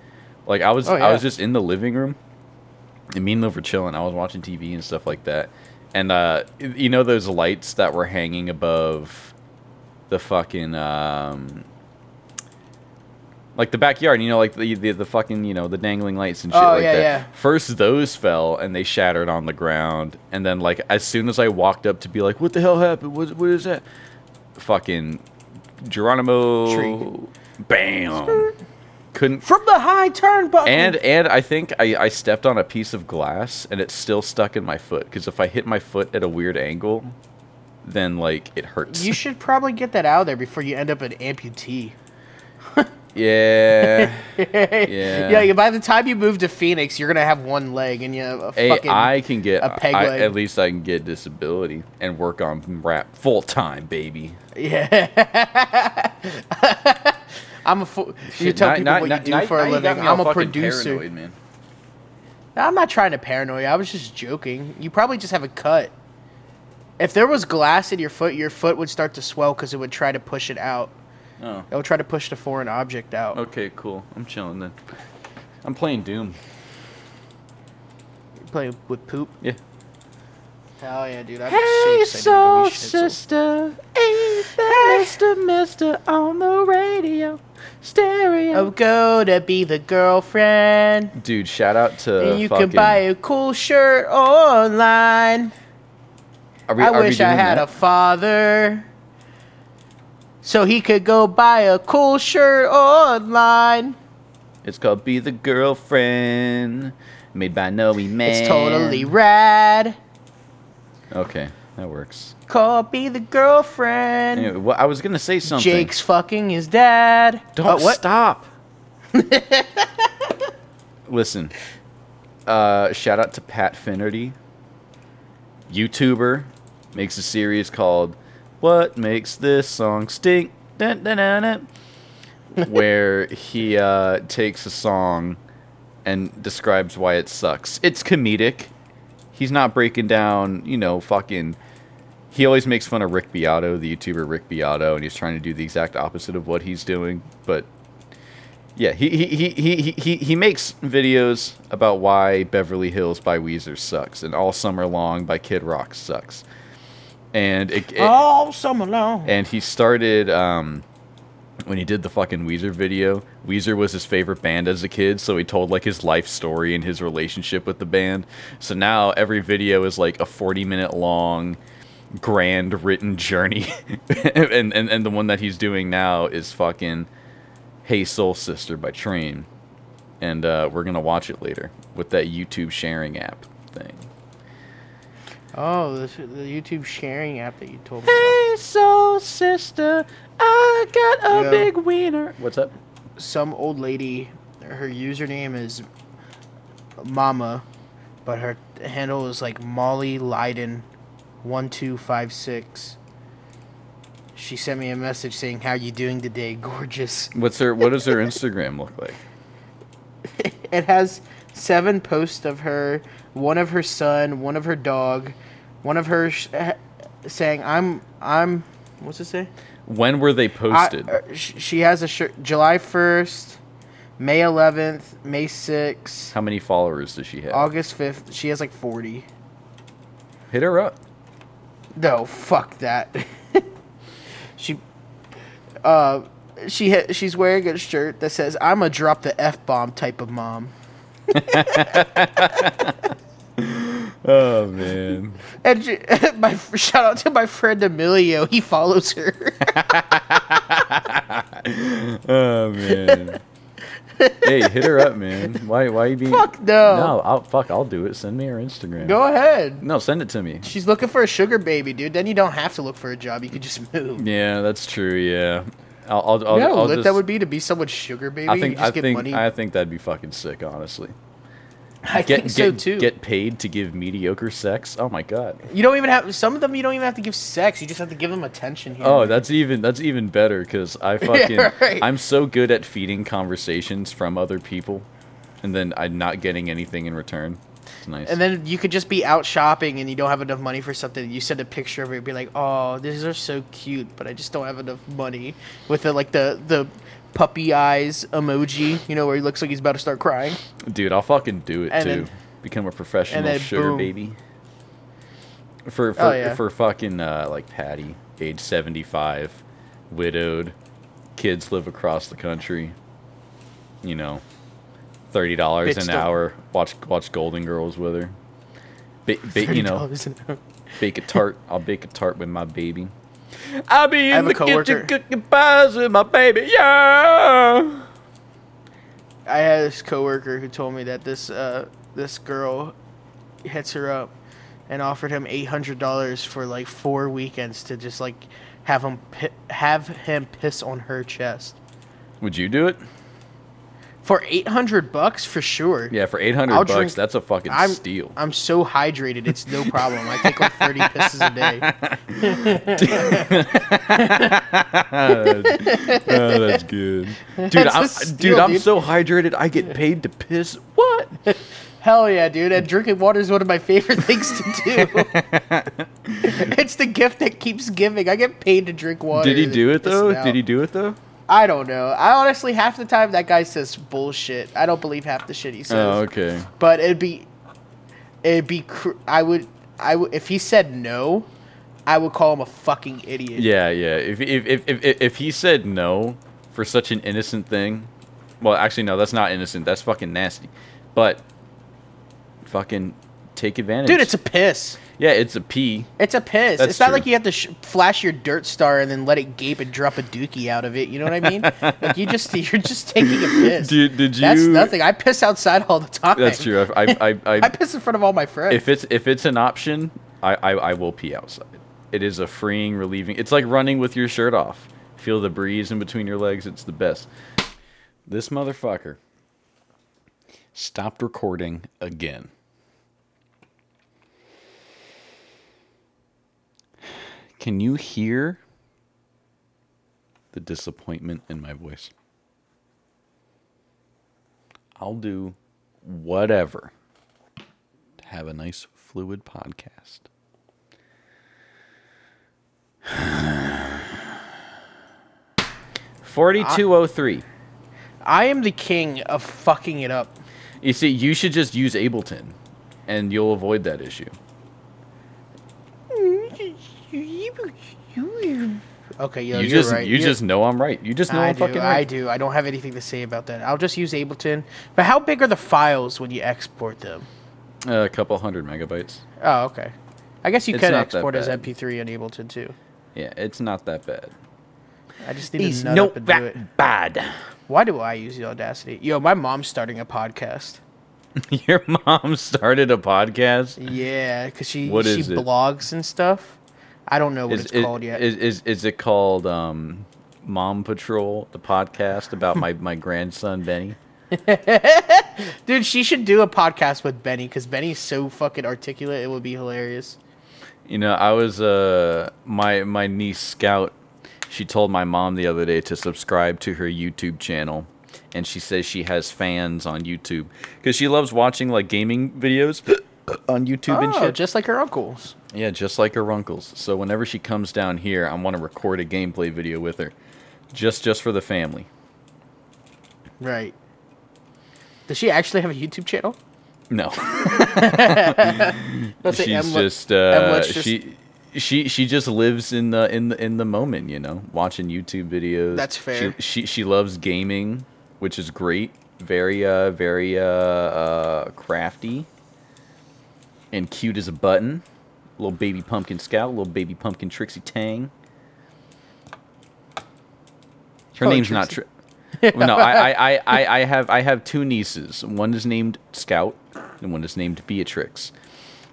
Like I was Oh, I was just in the living room, and me and Liv were chilling. I was watching TV and stuff like that, and uh, you know those lights that were hanging above the fucking um, like the backyard. You know, like the the, the fucking you know the dangling lights and shit Oh, like yeah, that. yeah. First, those fell and they shattered on the ground, and then like as soon as I walked up to be like, "What the hell happened? What what is that?" Fucking Geronimo, Tree. bam, couldn't. from the high turnbuckle." And and I think I, I stepped on a piece of glass and it's still stuck in my foot because if I hit my foot at a weird angle, then like it hurts. you should probably get that out of there before you end up an amputee. Yeah. *laughs* yeah. yeah. By the time you move to Phoenix, you're gonna have one leg and you have a Hey, fucking. I can get a peg I- leg. at least I can get disability and work on rap full time, baby. Yeah. *laughs* I'm a. You Shit, tell now- people now- what now- you do for a living. I'm a producer. man. I'm not trying to paranoid. you. I was just joking. You probably just have a cut. If there was glass in your foot, your foot would start to swell because it would try to push it out. Oh, It would try to push the foreign object out. okay, cool. I'm chilling then. I'm playing Doom. Play with poop. Yeah. Hell yeah, dude! I'm so excited to go eat schnitzel. sister, ain't that Mr. Mister on the radio, stereo? Oh, go to be the girlfriend. Dude, shout out to and you fucking, can buy a cool shirt online. Are we, I are we wish I had that? a father. So he could go buy a cool shirt online. It's called Be the Girlfriend, made by Noe Man. It's totally rad. Okay, that works. Called Be the Girlfriend. Anyway, well, I was gonna say something. Jake's fucking his dad. Don't Oh, what? stop. *laughs* Listen, uh, shout out to Pat Finnerty, YouTuber, makes a series called "What Makes This Song Stink," Dun, dun, dun, *laughs* where he uh, takes a song and describes why it sucks. It's comedic. He's not breaking down, you know, fucking. He always makes fun of Rick Beato, the YouTuber Rick Beato, and he's trying to do the exact opposite of what he's doing. But yeah, he, he, he, he, he he makes videos about why Beverly Hills by Weezer sucks, and All Summer Long by Kid Rock sucks. And it, it- All summer long. and he started um, when he did the fucking Weezer video. Weezer was his favorite band as a kid, so he told like his life story and his relationship with the band. So now every video is like a forty-minute long, grand written journey, *laughs* and, and and the one that he's doing now is fucking "Hey Soul Sister" by Train, and uh, we're gonna watch it later with that YouTube sharing app thing. Oh, the, the YouTube sharing app that you told me about. Hey, soul sister, I got a Yeah. big wiener. What's up? Some old lady, her username is Mama, but her handle is like Molly Lyden, one two five six. She sent me a message saying, "How you doing today, *laughs* gorgeous?" What's her? What does her Instagram look like? *laughs* It has seven posts of her, one of her son, one of her dog, one of her sh- eh, saying, "I'm I'm." What's it say? When were they posted? uh, sh- she has a shirt July 1st, May 11th, May 6th, How many followers does she have? August 5th. She has like 40. Hit her up. No, fuck that. *laughs* she uh she ha- she's wearing a shirt that says I'm a drop the F bomb type of mom. *laughs* *laughs* Oh man. And she, *laughs* my shout out to my friend Emilio. He follows her. *laughs* Oh man. hey, hit her up, man. Why? Why you being? Fuck no. No, I'll fuck. I'll do it. Send me her Instagram. Go ahead. No, send it to me. She's looking for a sugar baby, dude. Then you don't have to look for a job. You could just move. Yeah, that's true. Yeah. I'll. I'll. I'll, you know how I'll lit just, that would be to be someone's sugar baby? I you think. just I get think. money. I think that'd be fucking sick, honestly. I get think so get, too. get paid to give mediocre sex. Oh my god. you don't even have some of them. You don't even have to give sex. You just have to give them attention. Here. Oh, that's even that's even better because I *laughs* fucking right. I'm so good at feeding conversations from other people, and then I'm not getting anything in return. It's nice. And then you could just be out shopping and you don't have enough money for something. You send a picture of it, and be like, "Oh, these are so cute, but I just don't have enough money." With the like the the puppy eyes emoji, you know, where he looks like he's about to start crying. Dude, I'll fucking do it And too. then- Become a professional sugar boom. baby. For for Oh, yeah. for fucking uh, like Patty, age seventy five, widowed, kids live across the country. You know, thirty dollars an hour. Watch watch Golden Girls with her. Ba- ba- you know, $30 an hour. bake a tart. I'll bake a tart with my baby. I'll be in a the kitchen cooking pies with my baby. Yeah. I had this coworker who told me that this uh, this girl hits her up and offered him eight hundred dollars for like four weekends to just like have him pi- have him piss on her chest Would you do it? For eight hundred bucks for sure. Yeah, for eight hundred I'll bucks, drink- that's a fucking I'm steal. I'm so hydrated, it's no problem. I take like thirty pisses a day. *laughs* oh, that's good, dude. That's a I'm, steal, dude, I'm dude. so hydrated. I get paid to piss. What? Hell yeah, dude! And drinking water is one of my favorite *laughs* things to do. *laughs* it's the gift that keeps giving. I get paid to drink water. Did he do it though? Did he do it though? I don't know. I honestly, half the time that guy says bullshit. I don't believe half the shit he says. Oh, okay. But it'd be, it'd be. Cr- I would. I would. If he said no, I would call him a fucking idiot. Yeah, yeah. If if if if, if he said no for such an innocent thing, well, actually, no, that's not innocent. That's fucking nasty. But fucking take advantage, Dude, it's a piss. yeah, it's a pee. It's a piss. That's it's not true. like you have to sh- flash your dirt star and then let it gape and drop a dookie out of it. You know what I mean? *laughs* like you just *laughs* you're just taking a piss. Did did you? That's nothing. I piss outside all the time. That's true. *laughs* I I I, I I piss in front of all my friends. if it's if it's an option, I, I I will pee outside. It is a freeing, relieving. It's like running with your shirt off. Feel the breeze in between your legs. It's the best. This motherfucker stopped recording again. Can you hear the disappointment in my voice? I'll do whatever to have a nice fluid podcast. *sighs* Forty-two oh three. I am the king of fucking it up. You see, you should just use Ableton, and you'll avoid that issue. Okay, yo, you you're just right. you You're- just know I'm right. You just know I I'm do. fucking I do. I don't have anything to say about that. I'll just use Ableton. But how big are the files when you export them? Uh, a couple hundred megabytes. Oh, okay. I guess you It's could export as. MP3 on Ableton too. Yeah, it's not that bad. I just need to nut up and do it. bad. Why do I use the Audacity? Yo, my mom's starting a podcast. *laughs* Your mom started a podcast. Yeah, because she What she is it? blogs and stuff. I don't know what Is, it's is, called yet. is, is, is it called um, Mom Patrol, the podcast about my, my grandson Benny? *laughs* Dude, she should do a podcast with Benny because Benny's so fucking articulate. It would be hilarious. You know, I was uh my my niece Scout. She told my mom the other day to subscribe to her YouTube channel, and she says she has fans on YouTube because she loves watching like gaming videos *coughs* on YouTube and Oh, shit. just like her uncles. Yeah, just like her uncles. So whenever she comes down here, I want to record a gameplay video with her, just just for the family. Right. Does she actually have a YouTube channel? No, *laughs* she's Em- just uh, just- she. She she just lives in the in the in the moment, you know, watching YouTube videos. That's fair. She she, she loves gaming, which is great. Very uh very uh, uh crafty and cute as a button. Little baby pumpkin scout, little baby pumpkin Trixie Tang. Her Oh, name's not Trixie. Tri- Well, no, I, I, I, I, have I have two nieces. One is named Scout, and one is named Beatrix.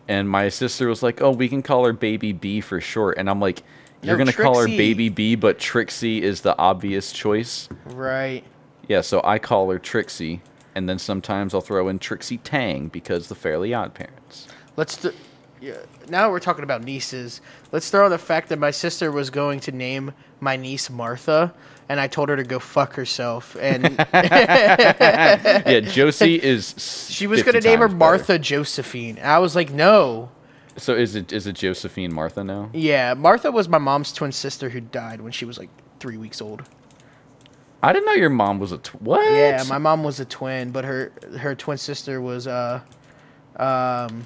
And my sister was like, "Oh, we can call her Baby B for short." And I'm like, "You're No, gonna call her Baby B, but Trixie is the obvious choice." Right. Yeah, so I call her Trixie. and then sometimes I'll throw in Trixie Tang because the Fairly Odd Parents. Let's. Th- yeah, now we're talking about nieces. Let's throw in the fact that my sister was going to name my niece Martha, and I told her to go fuck herself. And *laughs* yeah, Josie *laughs* is. she was going to name her Martha Josephine. I was like, no. So is it is it Josephine Martha now? Yeah, Martha was my mom's twin sister who died when she was like three weeks old. I didn't know your mom was a tw- what? Yeah, my mom was a twin, but her her twin sister was uh um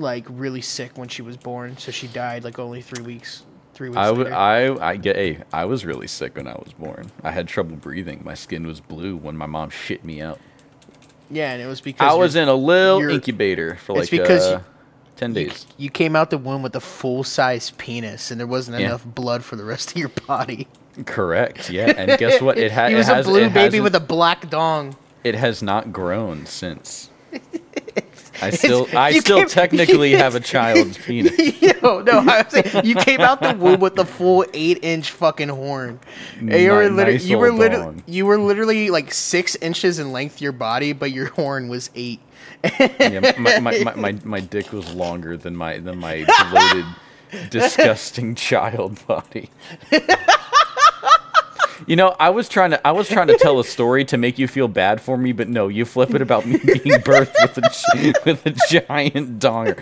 like really sick when she was born, so she died like only three weeks three weeks I later. I I get hey, I was really sick when I was born. I had trouble breathing. My skin was blue when my mom shit me out. yeah, and it was because I was in a little incubator for like because uh, ten days. you came out the womb with a full size penis, and there wasn't Yeah. enough blood for the rest of your body. Correct. Yeah, and guess what? *laughs* It, ha- he it was has a blue baby with a black dong. It has not grown since. I still I still came- *laughs* technically have a child's *laughs* penis. *laughs* Yo, no, I was saying you came out the womb with a full eight inch fucking horn. And you were nice you were literally, you were literally like six inches in length of your body, but your horn was eight. Yeah, my, my, my, my, my dick was longer than my than my bloated, disgusting child body. You know, I was trying to I was trying to tell a story to make you feel bad for me, but no, you flip it about me *laughs* being birthed with a with a giant donger.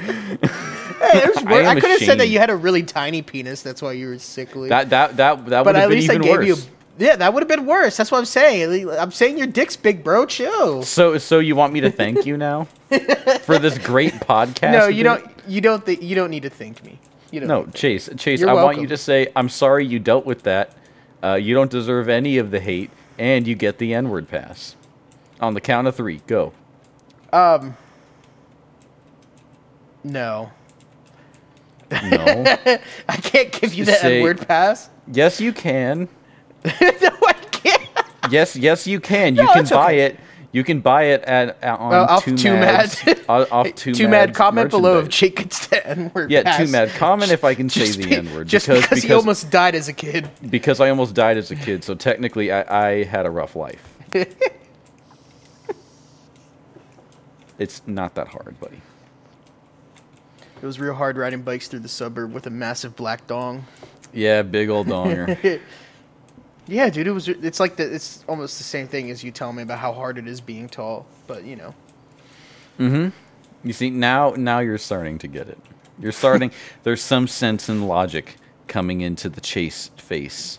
Hey, it was *laughs* I I, could have said that you had a really tiny penis. That's why you were sickly. That that that that would have been least I even gave worse. you. Yeah, that would have been worse. That's what I'm saying. I'm saying your dick's big, bro. Chill. So so you want me to thank you now *laughs* for this great podcast? No, you don't. You don't. Th- you don't need to thank me. You don't. No, Chase, Chase, You're I want you to say, I'm sorry you dealt with that. Uh, you don't deserve any of the hate, and you get the N word pass. On the count of three, go. Um. No, No. *laughs* I can't give you that Say- N-word pass. yes, you can. *laughs* no, I can't. Yes, yes, you can. You No, can buy okay. it. You can buy it at, at on Uh, off Two Mad's- Mad. off Too, Too mad. Mad's Comment below if. Jake gets the N-word Yeah, pass. Too Mad. Comment if I can *laughs* say the N word Just because because, he almost died as a kid. because I almost died as a kid. So technically, I, I had a rough life. *laughs* it's not that hard, buddy. It was real hard riding bikes through the suburb with a massive black dong. Yeah, big old donger. *laughs* Yeah, dude, it was. It's like the. It's almost the same thing as you telling me about how hard it is being tall. But you know, Mm-hmm. You see, now now you're starting to get it. You're starting. *laughs* there's some sense and logic coming into the chase face.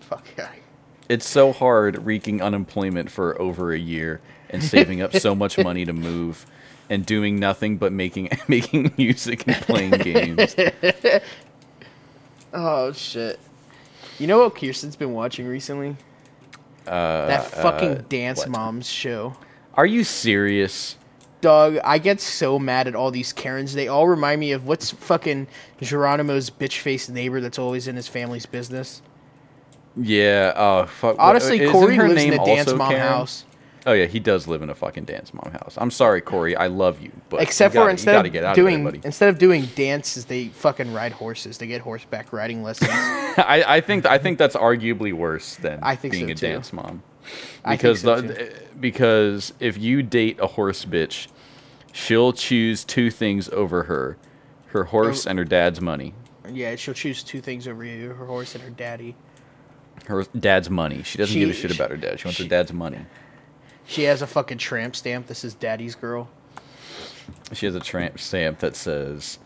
fuck yeah. It's so hard wreaking unemployment for over a year and saving up so much *laughs* money to move and doing nothing but making *laughs* making music and playing games. Oh shit. You know what Kirsten's been watching recently? Uh, That fucking uh, Dance what? Moms show. Are you serious? Dog, I get so mad at all these Karens. They all remind me of what's fucking Geronimo's bitch faced neighbor that's always in his family's business. Yeah. Oh fuck. Honestly, Isn't Corey her lives in name a dance also mom Karen? house. Oh yeah, he does live in a fucking dance mom house. I'm sorry, Corey. I love you, but Except you gotta, for instead of get out doing of there, instead of doing dances, they fucking ride horses. They get horseback riding lessons. *laughs* I, I think I think that's arguably worse than I think being so, a too. dance mom. I think Because so, the, eh, because if you date a horse bitch, she'll choose two things over her: her horse Oh. and her dad's money. yeah, she'll choose two things over you: her horse and her daddy. Her dad's money. She doesn't give a She- shit about her dad. She wants she- her dad's money. She has a fucking tramp stamp. This is daddy's girl. She has a tramp stamp that says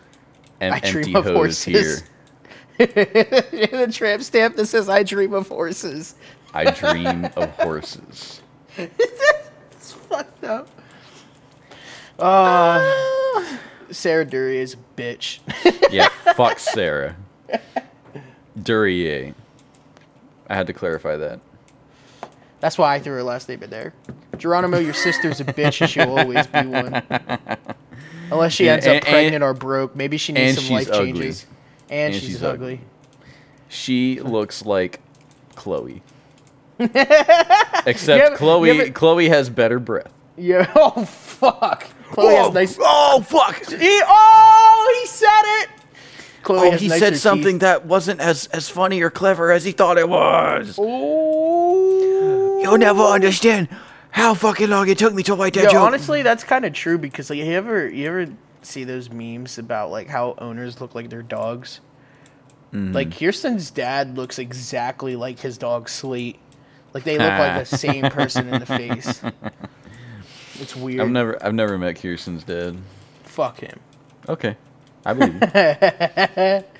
"Em- I dream "Empty of hose here." horses. *laughs* the tramp stamp that says "I dream of horses." I dream of horses. *laughs* It's fucked up. Uh, *sighs* Sarah Dury is a bitch. *laughs* Yeah, fuck Sarah. Duryea. I had to clarify that. That's why I threw her last name in there. Geronimo, your sister's a bitch, and she'll always be one. *laughs* Unless she And- ends up and- pregnant or broke. Maybe she needs some life ugly. changes. And, And she's, she's ugly. ugly. She looks like Chloe. *laughs* Except ever- Chloe ever- Chloe has better breath. Yeah. *laughs* Oh fuck. Chloe has nice. oh fuck! He, oh, he said it. Chloe Oh, he said teeth. something that wasn't as as funny or clever as he thought it was. Oh. You'll never understand how fucking long it took me to write that Yo, joke. honestly, that's kind of true because like, you ever you ever see those memes about like how owners look like their dogs? Mm-hmm. Like Kirsten's dad looks exactly like his dog Slate. Like they look like the same person in the face. *laughs* It's weird. I've never I've never met Kirsten's dad. Fuck him. Okay. I believe you. *laughs*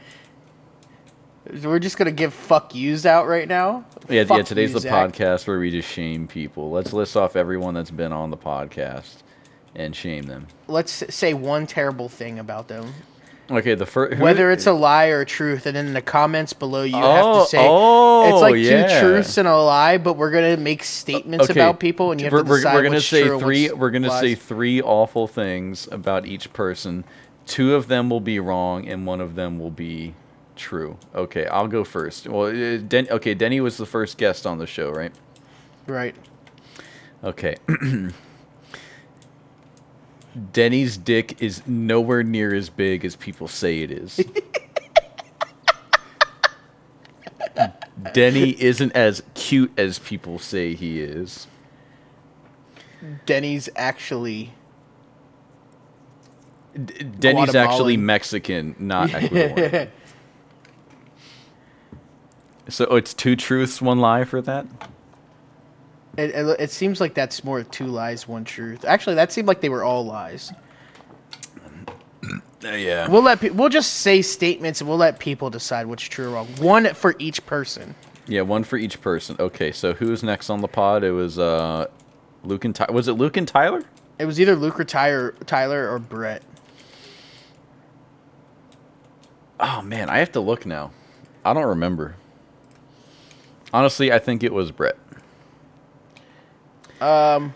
We're just gonna give fuck yous out right now. Yeah, Fuck yeah. Today's you, the Zach. podcast where we just shame people. Let's list off everyone that's been on the podcast and shame them. Let's say one terrible thing about them, Okay, the first whether it's a lie or a truth, and then in the comments below you have Oh, to say oh, it's like oh, yeah. two truths and a lie, but we're gonna make statements about people, and you have we're, to we're- decide we're gonna what's say three. We're gonna say three awful things about each person. Two of them will be wrong, and one of them will be true. Okay, I'll go first. Well, uh, Den- okay, Denny was the first guest on the show, right? right. Okay. *clears throat* Denny's dick is nowhere near as big as people say it is. *laughs* Denny isn't as cute as people say he is. Denny's actually D- Denny's actually Mexican, not Ecuadorian. *laughs* so oh, it's two truths, one lie for that. It, it, it seems like that's more two lies, one truth. Actually, that seemed like they were all lies. Uh, yeah. We'll let pe- we'll just say statements and we'll let people decide what's true or wrong. One for each person. Yeah, one for each person. Okay, so who's next on the pod? It was uh, Luke and Ty- was it Luke and Tyler? It was either Luke or Tyler, Tyler or Brett. Oh man, I have to look now. I don't remember. Honestly, I think it was Brett. Um,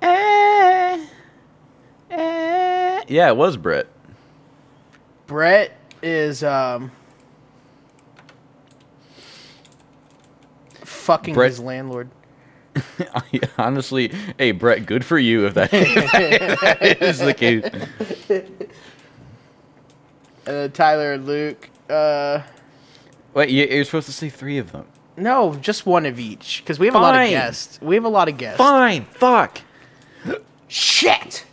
Eh, eh. Yeah, it was Brett. Brett is um fucking Brett- his landlord. *laughs* Honestly, hey Brett, good for you if that, *laughs* if that is the case. *laughs* Uh, Tyler and Luke. Uh, Wait, you- you're supposed to say three of them. no, just one of each because we have a lot of Fine. guests. We have a lot of guests. Fine, fuck. Shit.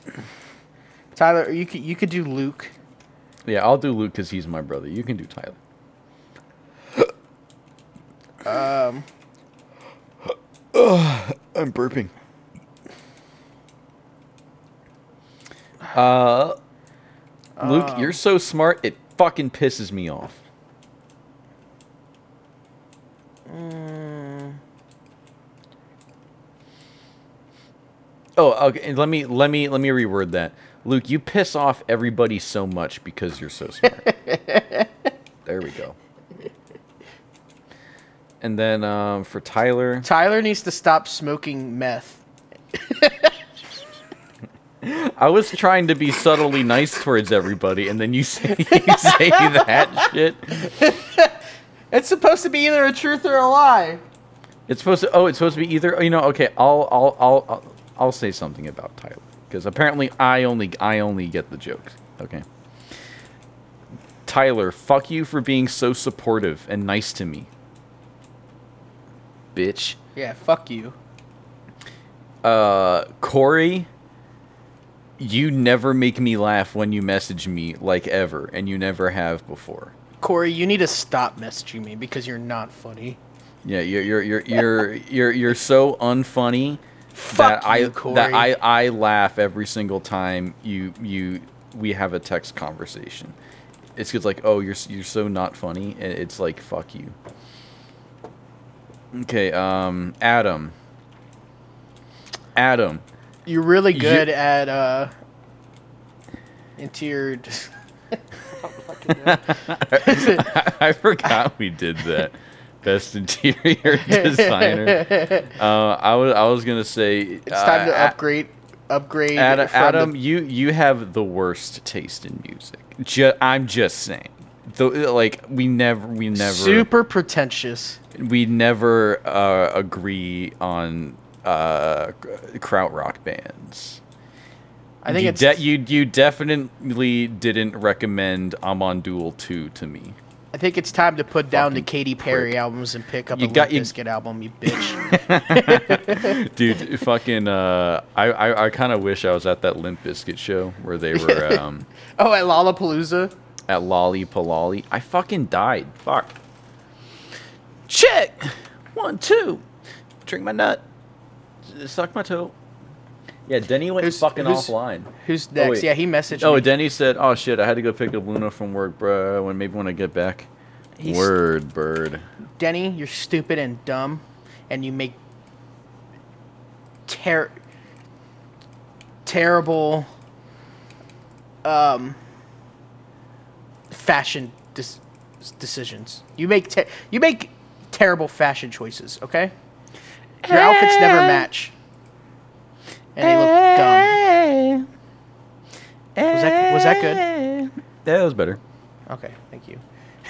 Tyler, you could you could do Luke. Yeah, I'll do Luke because he's my brother. You can do Tyler. Um, *sighs* I'm burping. Uh, Luke, you're so smart. It fucking pisses me off. Oh, okay. Let me let me let me reword that. Luke, you piss off everybody so much because you're so smart. *laughs* there we go. And then um, for Tyler, Tyler needs to stop smoking meth. *laughs* I was trying to be subtly nice towards everybody, and then you say *laughs* you say that shit. It's supposed to be either a truth or a lie. It's supposed to. Oh, it's supposed to be either. You know. Okay. I'll. I'll. I'll. I'll, I'll say something about Tyler because apparently I only. I only get the jokes. Okay. Tyler, fuck you for being so supportive and nice to me. Bitch. Yeah, fuck you. Uh, Corey, you never make me laugh when you message me like ever, and you never have before. Corey, you need to stop messaging me because you're not funny. Yeah, you're you're you're you're you're, you're so unfunny Fuck that I Corey. that I I laugh every single time you you we have a text conversation. It's just like, oh, you're you're so not funny, and it's like, fuck you. Okay, um, Adam. Adam, You're really You- good at uh interior. *laughs* *laughs* I forgot we did that. Best interior *laughs* designer. Uh, I was I was gonna say It's time to uh, upgrade. Upgrade. Adam, from the- you you have the worst taste in music. Ju- I'm just saying. The, like we never we never super pretentious. we never uh, agree on uh, krautrock bands. I think you it's de- you you definitely didn't recommend Amon Düül II to me. I think it's time to put down the Katy Perry prick. albums and pick up You a got- Limp you- Bizkit album, you bitch. *laughs* Dude, *laughs* fucking, uh, I, I, I kind of wish I was at that Limp Bizkit show where they were *laughs* um, oh, at Lollapalooza. at Lolly Palolly. I fucking died. Fuck. Check. One, two. Drink my nut. Suck my toe. Yeah, Denny went Who's- fucking who's- offline. Who's Oh, next? wait. yeah, he messaged Oh, me. Denny said, "Oh shit, I had to go pick up Luna from work, bro. When maybe when I get back." He's- Word, bird. Denny, you're stupid and dumb, and you make ter- terrible um, fashion dis- decisions. You make te- you make terrible fashion choices. Okay, your outfits never match, and they look eh. dumb. Eh. Was that was that good? Yeah, that was better. Okay, thank you.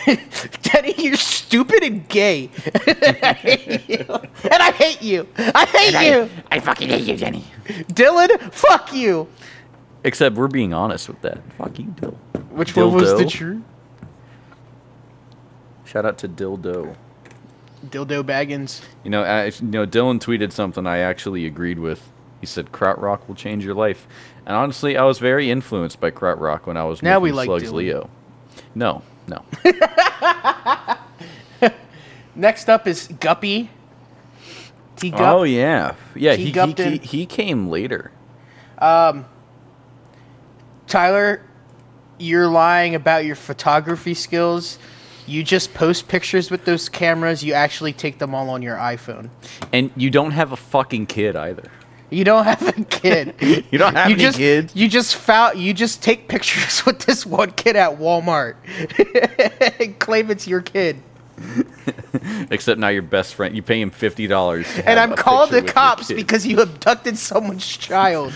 *laughs* Denny, you're stupid and gay. *laughs* I hate you. And I hate you. I hate you. I fucking hate you, Jenny. Dylan, fuck you. Except we're being honest with that. Fuck you, Dill. Which one was the Dildo. true? Shout out to Dildo. Dildo Baggins. You know, I, you know, Dylan tweeted something I actually agreed with. He said, "Krautrock will change your life," and honestly, I was very influenced by Krautrock when I was Now making we like Slugs Dylan. Leo. No, no. *laughs* Next up is Guppy. T Gup. oh yeah, yeah. He He, he, he, he came later. Um, Tyler, you're lying about your photography skills. You just post pictures with those cameras. You actually take them all on your iPhone. And you don't have a fucking kid either. You don't have a kid. *laughs* You don't have you any just, kids? You just found. You just take pictures *laughs* with this one kid at Walmart and *laughs* claim it's your kid. Except now your best friend, you pay him fifty dollars. And I'm calling the cops because you abducted someone's child.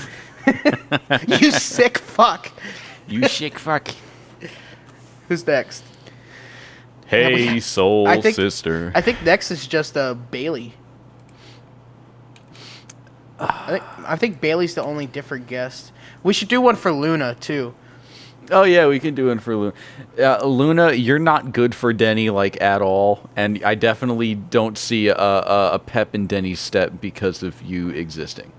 you sick fuck. you sick fuck. Who's next? Hey, we- soul I think- sister. I think next is just uh, Bailey. I think I think Bailey's the only different guest. We should do one for Luna too. Oh yeah, we can do one for Luna. Uh, Luna, you're not good for Denny like at all, and I definitely don't see a, a, a pep in Denny's step because of you existing.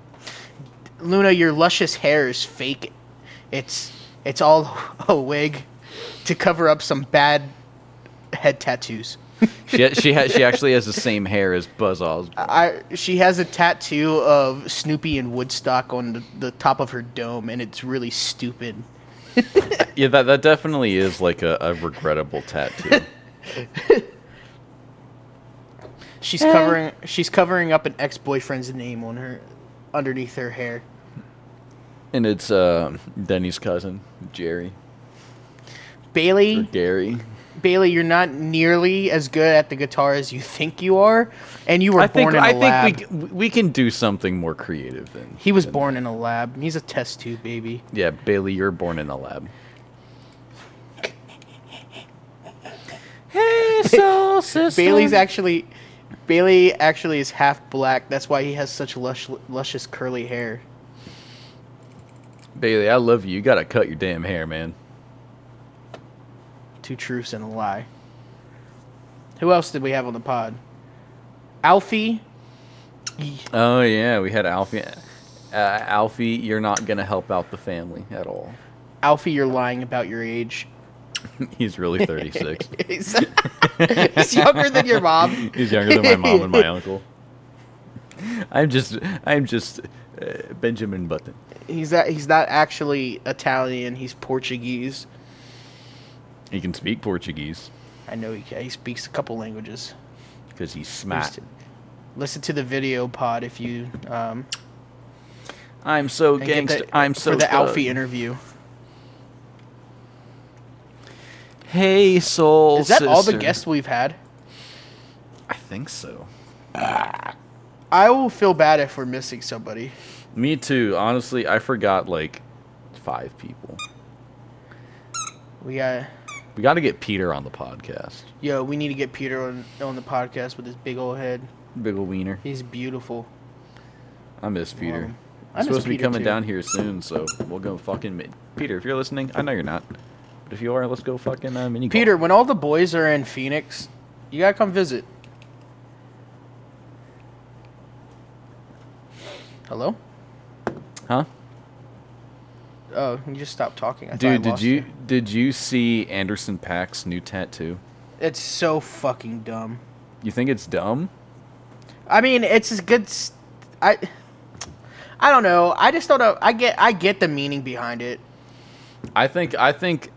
Luna, your luscious hair is fake. It's it's all *laughs* a wig to cover up some bad head tattoos. *laughs* She ha- she ha- she actually has the same hair as Buzz Osborne. I she has a tattoo of Snoopy and Woodstock on the, the top of her dome, and it's really stupid. *laughs* Yeah, that that definitely is like a, a regrettable tattoo. *laughs* She's covering she's covering up an ex boyfriend's name on her underneath her hair. and it's uh, Denny's cousin, Jerry or Bailey, Gary. Bailey, you're not nearly as good at the guitar as you think you are, and you were I think born in a I lab. think we we can do something more creative than he was than born in a lab. He's a test tube baby. Yeah, Bailey, you're born in a lab. Hey, *laughs* soul sister. Bailey's actually Bailey actually is half black. That's why he has such lush, luscious curly hair. Bailey, I love you. You gotta cut your damn hair, man. Two truths and a lie. Who else did we have on the pod? Alfie. Oh yeah, we had Alfie. Uh, Alfie, you're not gonna help out the family at all. Alfie, you're lying about your age. *laughs* He's really 36. *laughs* he's, he's younger than your mom. He's younger than my mom and my *laughs* uncle. I'm just, I'm just uh, Benjamin Button. He's not, he's not actually Italian. He's Portuguese. He can speak Portuguese I know he can. He speaks a couple languages. because he's smart. Listen to the video pod if you um, I'm so and get gangster. the- I'm so for the thug. Alfie interview. Hey, soul. Is that all the sister. guests we've had? I think so. I will feel bad if we're missing somebody. Me too. Honestly, I forgot like five people. We got We got to get Peter on the podcast. yo. We need to get Peter on on the podcast with his big old head. Big ol' wiener. He's beautiful. I miss Peter. Um, I I'm miss supposed to be Peter, coming too. down here soon, so we'll go fucking. Mi- Peter, if you're listening, I know you're not. But if you are, let's go fucking uh, mini golf. Peter, when all the boys are in Phoenix, you gotta come visit. Hello? huh? Oh, you just stopped talking. I thought I Dude, did you did you see Anderson .Paak's new tattoo? It's so fucking dumb. You think it's dumb? I mean, it's as good. I don't know. I just don't know. I get. I get the meaning behind it. I think I think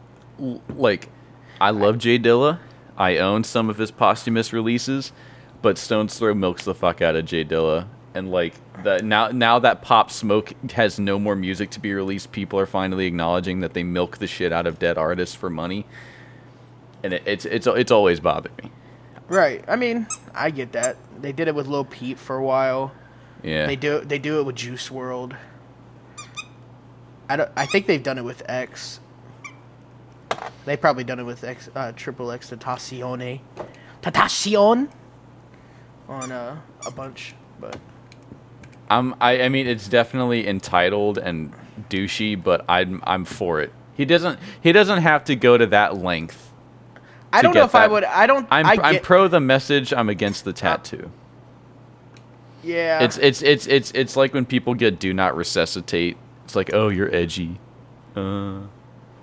like I love Jay Dilla. I own some of his posthumous releases, but Stones Throw milks the fuck out of Jay Dilla. And like that now now that Pop Smoke has no more music to be released, people are finally acknowledging that they milk the shit out of dead artists for money. And it, it's it's it's always bothered me. Right. I mean, I get that. They did it with Lil Peep for a while. Yeah. They do. They do it with Juice WRLD. I don't. I think they've done it with X. They probably done it with X, uh, Triple X Tentacion, Tentacion, on uh, a bunch. But I'm I, I mean it's definitely entitled and douchey, but I'm I'm for it. He doesn't he doesn't have to go to that length. I don't know if I would. I don't. I'm I I'm pro the message. I'm against the tattoo. Yeah. It's it's it's it's it's like when people get do not resuscitate. It's like oh you're edgy. Uh,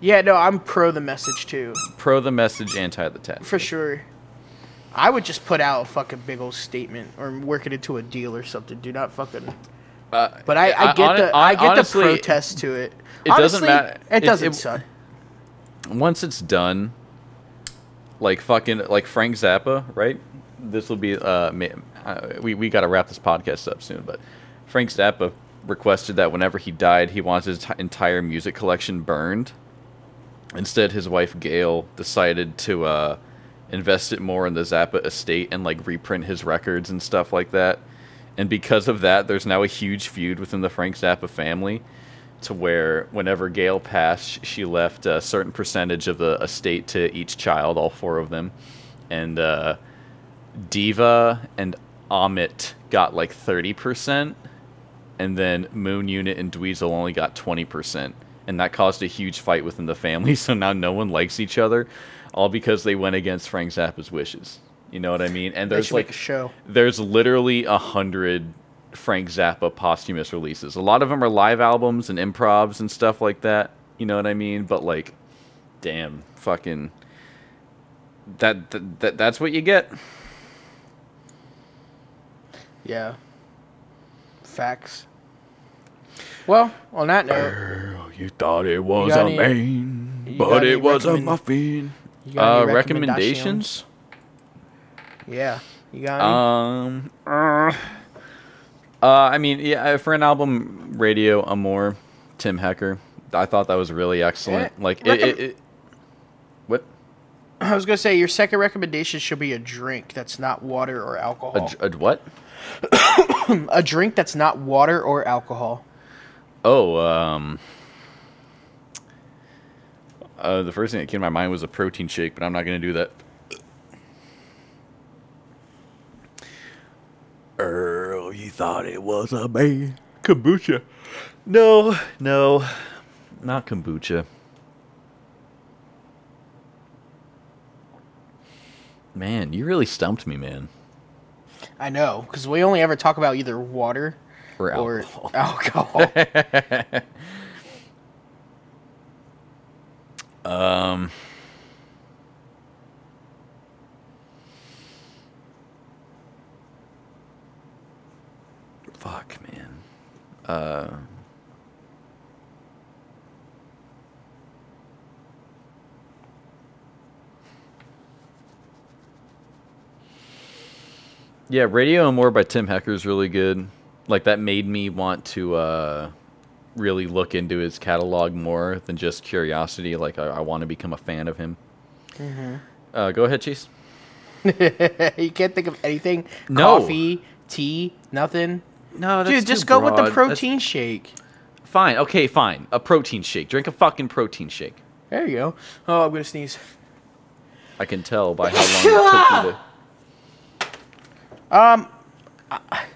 yeah. No, I'm pro the message too, pro the message, anti the tattoo. for sure. I would just put out a fucking big old statement or work it into a deal or something. Do not fucking. Uh, But I, I get hon- the I get honestly, the protest to it. it doesn't matter. It It- doesn't it- suck. once it's done, like fucking like Frank Zappa, right? This will be uh, uh we we got to wrap this podcast up soon, but Frank Zappa requested that whenever he died, he wants his t- entire music collection burned. Instead, his wife Gail decided to uh, invest it more in the Zappa estate and like reprint his records and stuff like that. And because of that, there's now a huge feud within the Frank Zappa family to where whenever Gail passed, she left a certain percentage of the estate to each child, all four of them. And uh, Diva and Ahmet got like 30%, and then Moon Unit and Dweezil only got 20%. And that caused a huge fight within the family, *laughs* so now no one likes each other, all because they went against Frank Zappa's wishes. You know what I mean? And there's like a show. there's literally a hundred Frank Zappa posthumous releases. A lot of them are live albums and improvs and stuff like that. You know what I mean? But like, damn, fucking, that that, that that's what you get. Yeah. Facts. Well, on that note, Girl, you thought it was a any- man, but it was a muffin. Uh, any recommendations? Yeah. You got any? Um, uh, uh, I mean, yeah, for an album, Radio Amor, Tim Hecker. I thought that was really excellent. Yeah, Like, it, it, it, what? I was gonna say your second recommendation should be a drink that's not water or alcohol. dr- a what? *coughs* A, drink that's not water or alcohol. Oh, um, uh, the first thing that came to my mind was a protein shake, but I'm not gonna do that. Earl, you thought it was a man. Kombucha. No, no, not kombucha. Man, you really stumped me, man. I know, because we only ever talk about either water Or or alcohol. *laughs* alcohol. Um. Fuck, man. Uh. Yeah, Radio Amor by Tim Hecker is really good. Like that made me want to uh, really look into his catalog more than just curiosity. Like I, I want to become a fan of him. Uh, go ahead, Chase. *laughs* you can't think of anything. No. Coffee, tea, nothing. No, Dude, just go with the protein shake. Fine. Okay, fine. A protein shake. Drink a fucking protein shake. There you go. Oh, I'm gonna sneeze. I can tell by how long it took you to. *laughs*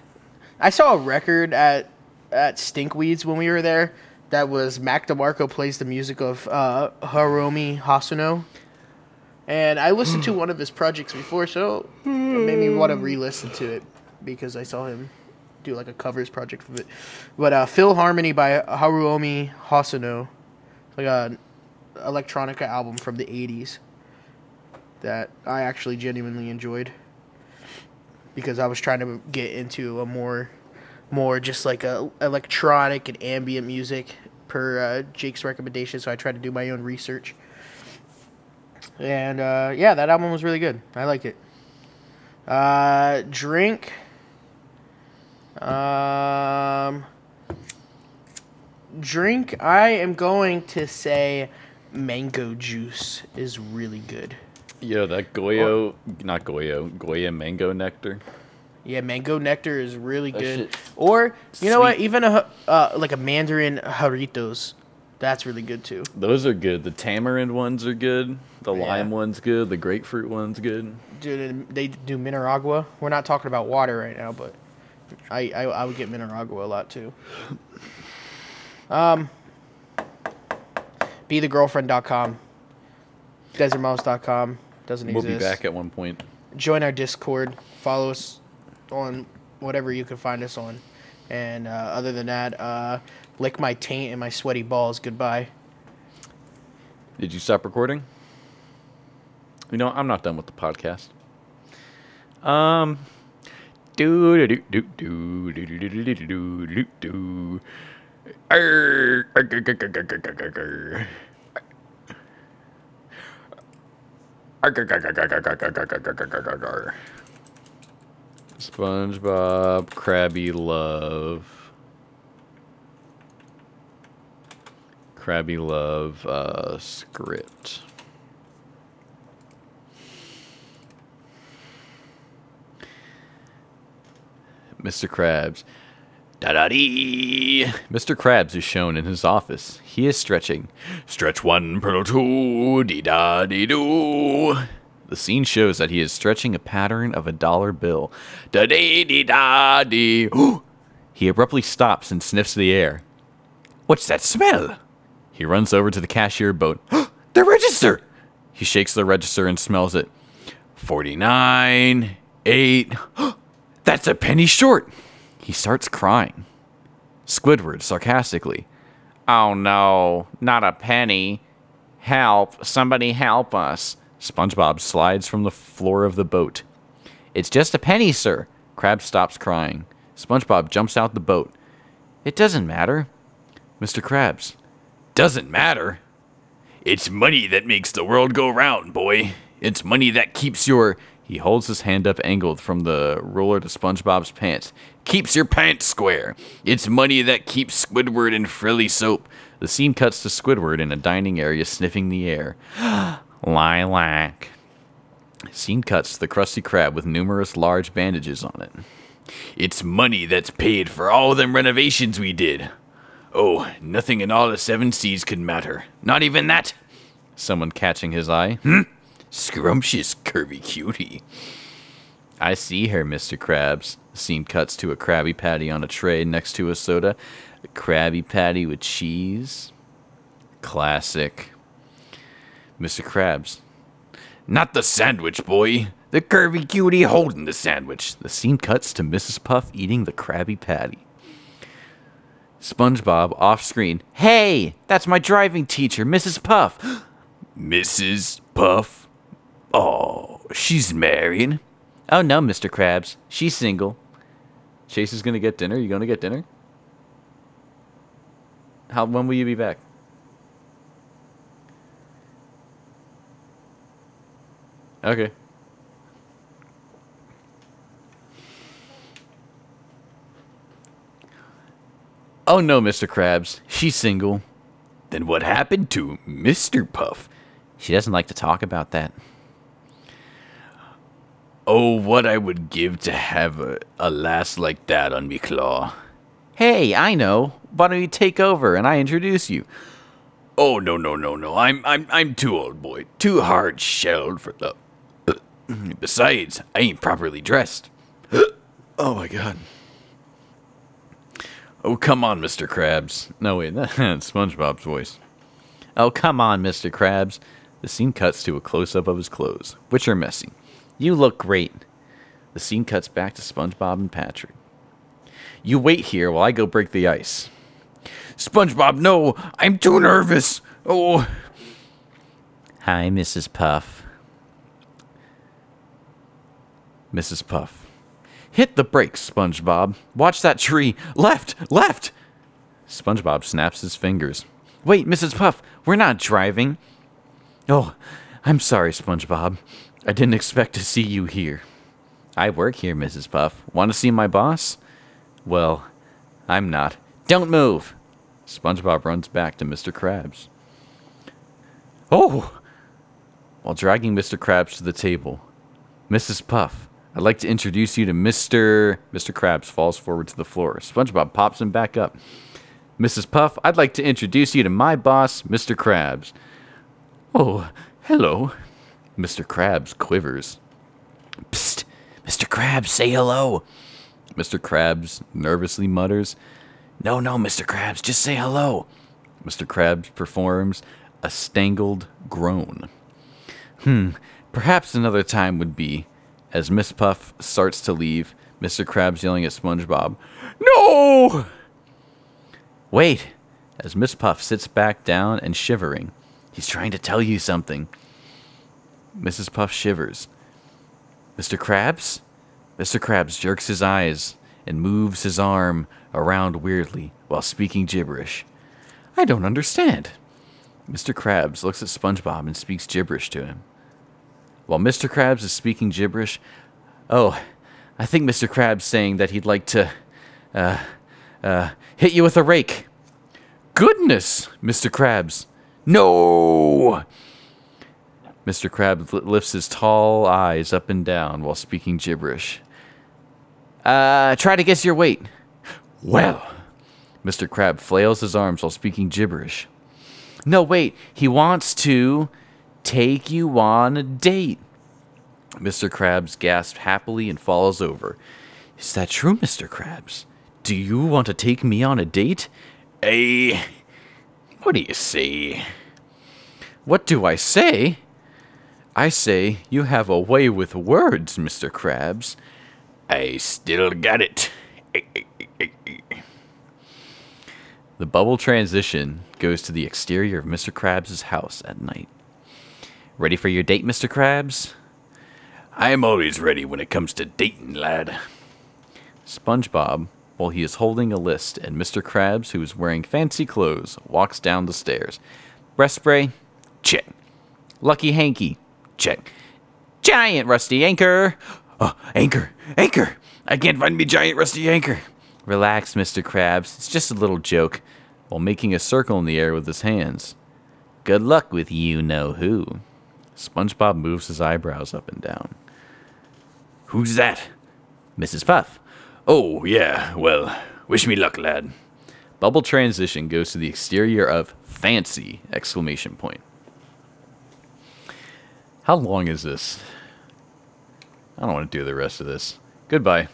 I saw a record at at Stinkweeds when we were there. that was Mac DeMarco plays the music of uh, Haruomi Hosono. And I listened to one of his projects before, so it made me want to re-listen to it because I saw him do like a covers project of it. But uh, Philharmony by Haruomi Hosono, like a electronica album from the '80s that I actually genuinely enjoyed because I was trying to get into a more, more just like a electronic and ambient music per uh, Jake's recommendation. So I tried to do my own research. And uh, yeah, that album was really good. I like it. Uh, drink. Um, drink. I am going to say mango juice is really good. Yeah, that Goyo, not Goyo, Goya mango nectar. Yeah, mango nectar is really That good. Or you know what? Even a uh, like a mandarin Jarritos, that's really good too. Those are good. The tamarind ones are good. The Yeah. lime one's good. The grapefruit one's good. Dude, they do Mineragua. We're not talking about water right now, but I I, I would get Mineragua a lot too. Um, BeTheGirlfriend.com, DesertMouse.com doesn't We'll exist. be back at one point. Join our Discord. Follow us on whatever you can find us on. And uh, other than that, uh, lick my taint and my sweaty balls. Goodbye. Did you stop recording? You know, I'm not done with the podcast. Um, do do do do do do do do do do do do. Grr, grr, grr, SpongeBob, Krabby Love. Krabby Love uh, script. Mr. Krabs. Da da dee. Mr. Krabs is shown in his office. He is stretching. Stretch one, pearl two, dee da dee doo. The scene shows that he is stretching a pattern of a dollar bill. Da dee dee da dee. He abruptly stops and sniffs the air. What's that smell? He runs over to the cashier boat. *gasps* the register! He shakes the register and smells it. 49, 8. *gasps* That's a penny short. He starts crying. Squidward sarcastically. Oh no, not a penny. Help, somebody help us. SpongeBob slides from the floor of the boat. It's just a penny, sir. Crab stops crying. SpongeBob jumps out the boat. It doesn't matter. Mr. Krabs. Doesn't matter. It's money that makes the world go round, boy. It's money that keeps your. He holds his hand up angled from the roller to SpongeBob's pants. Keeps your pants square. It's money that keeps Squidward in frilly soap. The scene cuts to Squidward in a dining area sniffing the air. *gasps* Ah, Lilac. Scene cuts to the Krusty Krab with numerous large bandages on it. It's money that's paid for all them renovations we did. Oh, nothing in all the seven seas could matter. Not even that. Someone catching his eye. Hmm? Scrumptious curvy cutie. I see her, Mr. Krabs. Scene cuts to a Krabby Patty on a tray next to a soda. A Krabby Patty with cheese. Classic. Mr. Krabs. Not the sandwich, boy. The curvy cutie holding the sandwich. The scene cuts to Mrs. Puff eating the Krabby Patty. SpongeBob off screen. Hey, that's my driving teacher, Mrs. Puff. *gasps* Mrs. Puff? Oh, she's married. Oh no, Mr. Krabs. She's single. Chase is gonna get dinner. You gonna get dinner? How when will you be back? Okay. Oh no, Mr. Krabs. She's single. Then what happened to Mr. Puff? She doesn't like to talk about that. Oh, what I would give to have a, a lass like that on me claw. Hey, I know. Why don't you take over and I introduce you? Oh no no no no! I'm I'm I'm too old, boy. Too hard shelled for the. Besides, I ain't properly dressed. *gasps* oh my god. Oh, come on, Mr. Krabs. No, wait, *laughs* that's SpongeBob's voice. Oh, come on, Mr. Krabs. The scene cuts to a close up of his clothes, which are messy. You look great. The scene cuts back to SpongeBob and Patrick. You wait here while I go break the ice. SpongeBob, no! I'm too nervous! Oh. Hi, Mrs. Puff. Mrs. Puff. Hit the brakes, SpongeBob. Watch that tree. Left, left. SpongeBob snaps his fingers. Wait, Mrs. Puff, we're not driving. Oh, I'm sorry, SpongeBob. I didn't expect to see you here. I work here, Mrs. Puff. Want to see my boss? Well, I'm not. Don't move. SpongeBob runs back to Mr. Krabs. Oh! While dragging Mr. Krabs to the table, Mrs. Puff, I'd like to introduce you to Mr. Mr. Krabs falls forward to the floor. SpongeBob pops him back up. Mrs. Puff, I'd like to introduce you to my boss, Mr. Krabs. Oh, hello. Mr. Krabs quivers. Psst, Mr. Krabs, say hello. Mr. Krabs nervously mutters, No, no, Mr. Krabs, just say hello. Mr. Krabs performs a stangled groan. Hmm, perhaps another time would be. As Miss Puff starts to leave, Mr. Krabs yelling at SpongeBob, No! Wait! As Miss Puff sits back down and shivering. He's trying to tell you something. Mrs. Puff shivers. Mr. Krabs? Mr. Krabs jerks his eyes and moves his arm around weirdly while speaking gibberish. I don't understand. Mr. Krabs looks at SpongeBob and speaks gibberish to him. While Mr. Krabs is speaking gibberish, oh, I think Mr. Krabs saying that he'd like to, uh, uh, hit you with a rake. Goodness, Mr. Krabs. No! Mr. Krabs li- lifts his tall eyes up and down while speaking gibberish. Uh, try to guess your weight. Well, Mr. Crab flails his arms while speaking gibberish. No, wait, he wants to take you on a date. Mr. Krabs gasps happily and falls over. Is that true, Mr. Krabs? Do you want to take me on a date? A. What do you say? What do I say? I say you have a way with words, Mr. Krabs. I still got it. The bubble transition goes to the exterior of Mr. Krabs' house at night. Ready for your date, Mr. Krabs? I'm always ready when it comes to dating, lad. SpongeBob, while he is holding a list, and Mr. Krabs, who is wearing fancy clothes, walks down the stairs. Breast spray? Check. Lucky hanky? Check. Giant rusty anchor? Oh, anchor! Anchor! I can't find me giant rusty anchor. Relax, Mr. Krabs. It's just a little joke. While making a circle in the air with his hands. Good luck with you know who. SpongeBob moves his eyebrows up and down. Who's that? Mrs. Puff. Oh, yeah, well, wish me luck, lad. Bubble transition goes to the exterior of fancy! Exclamation point. How long is this? I don't want to do the rest of this. Goodbye.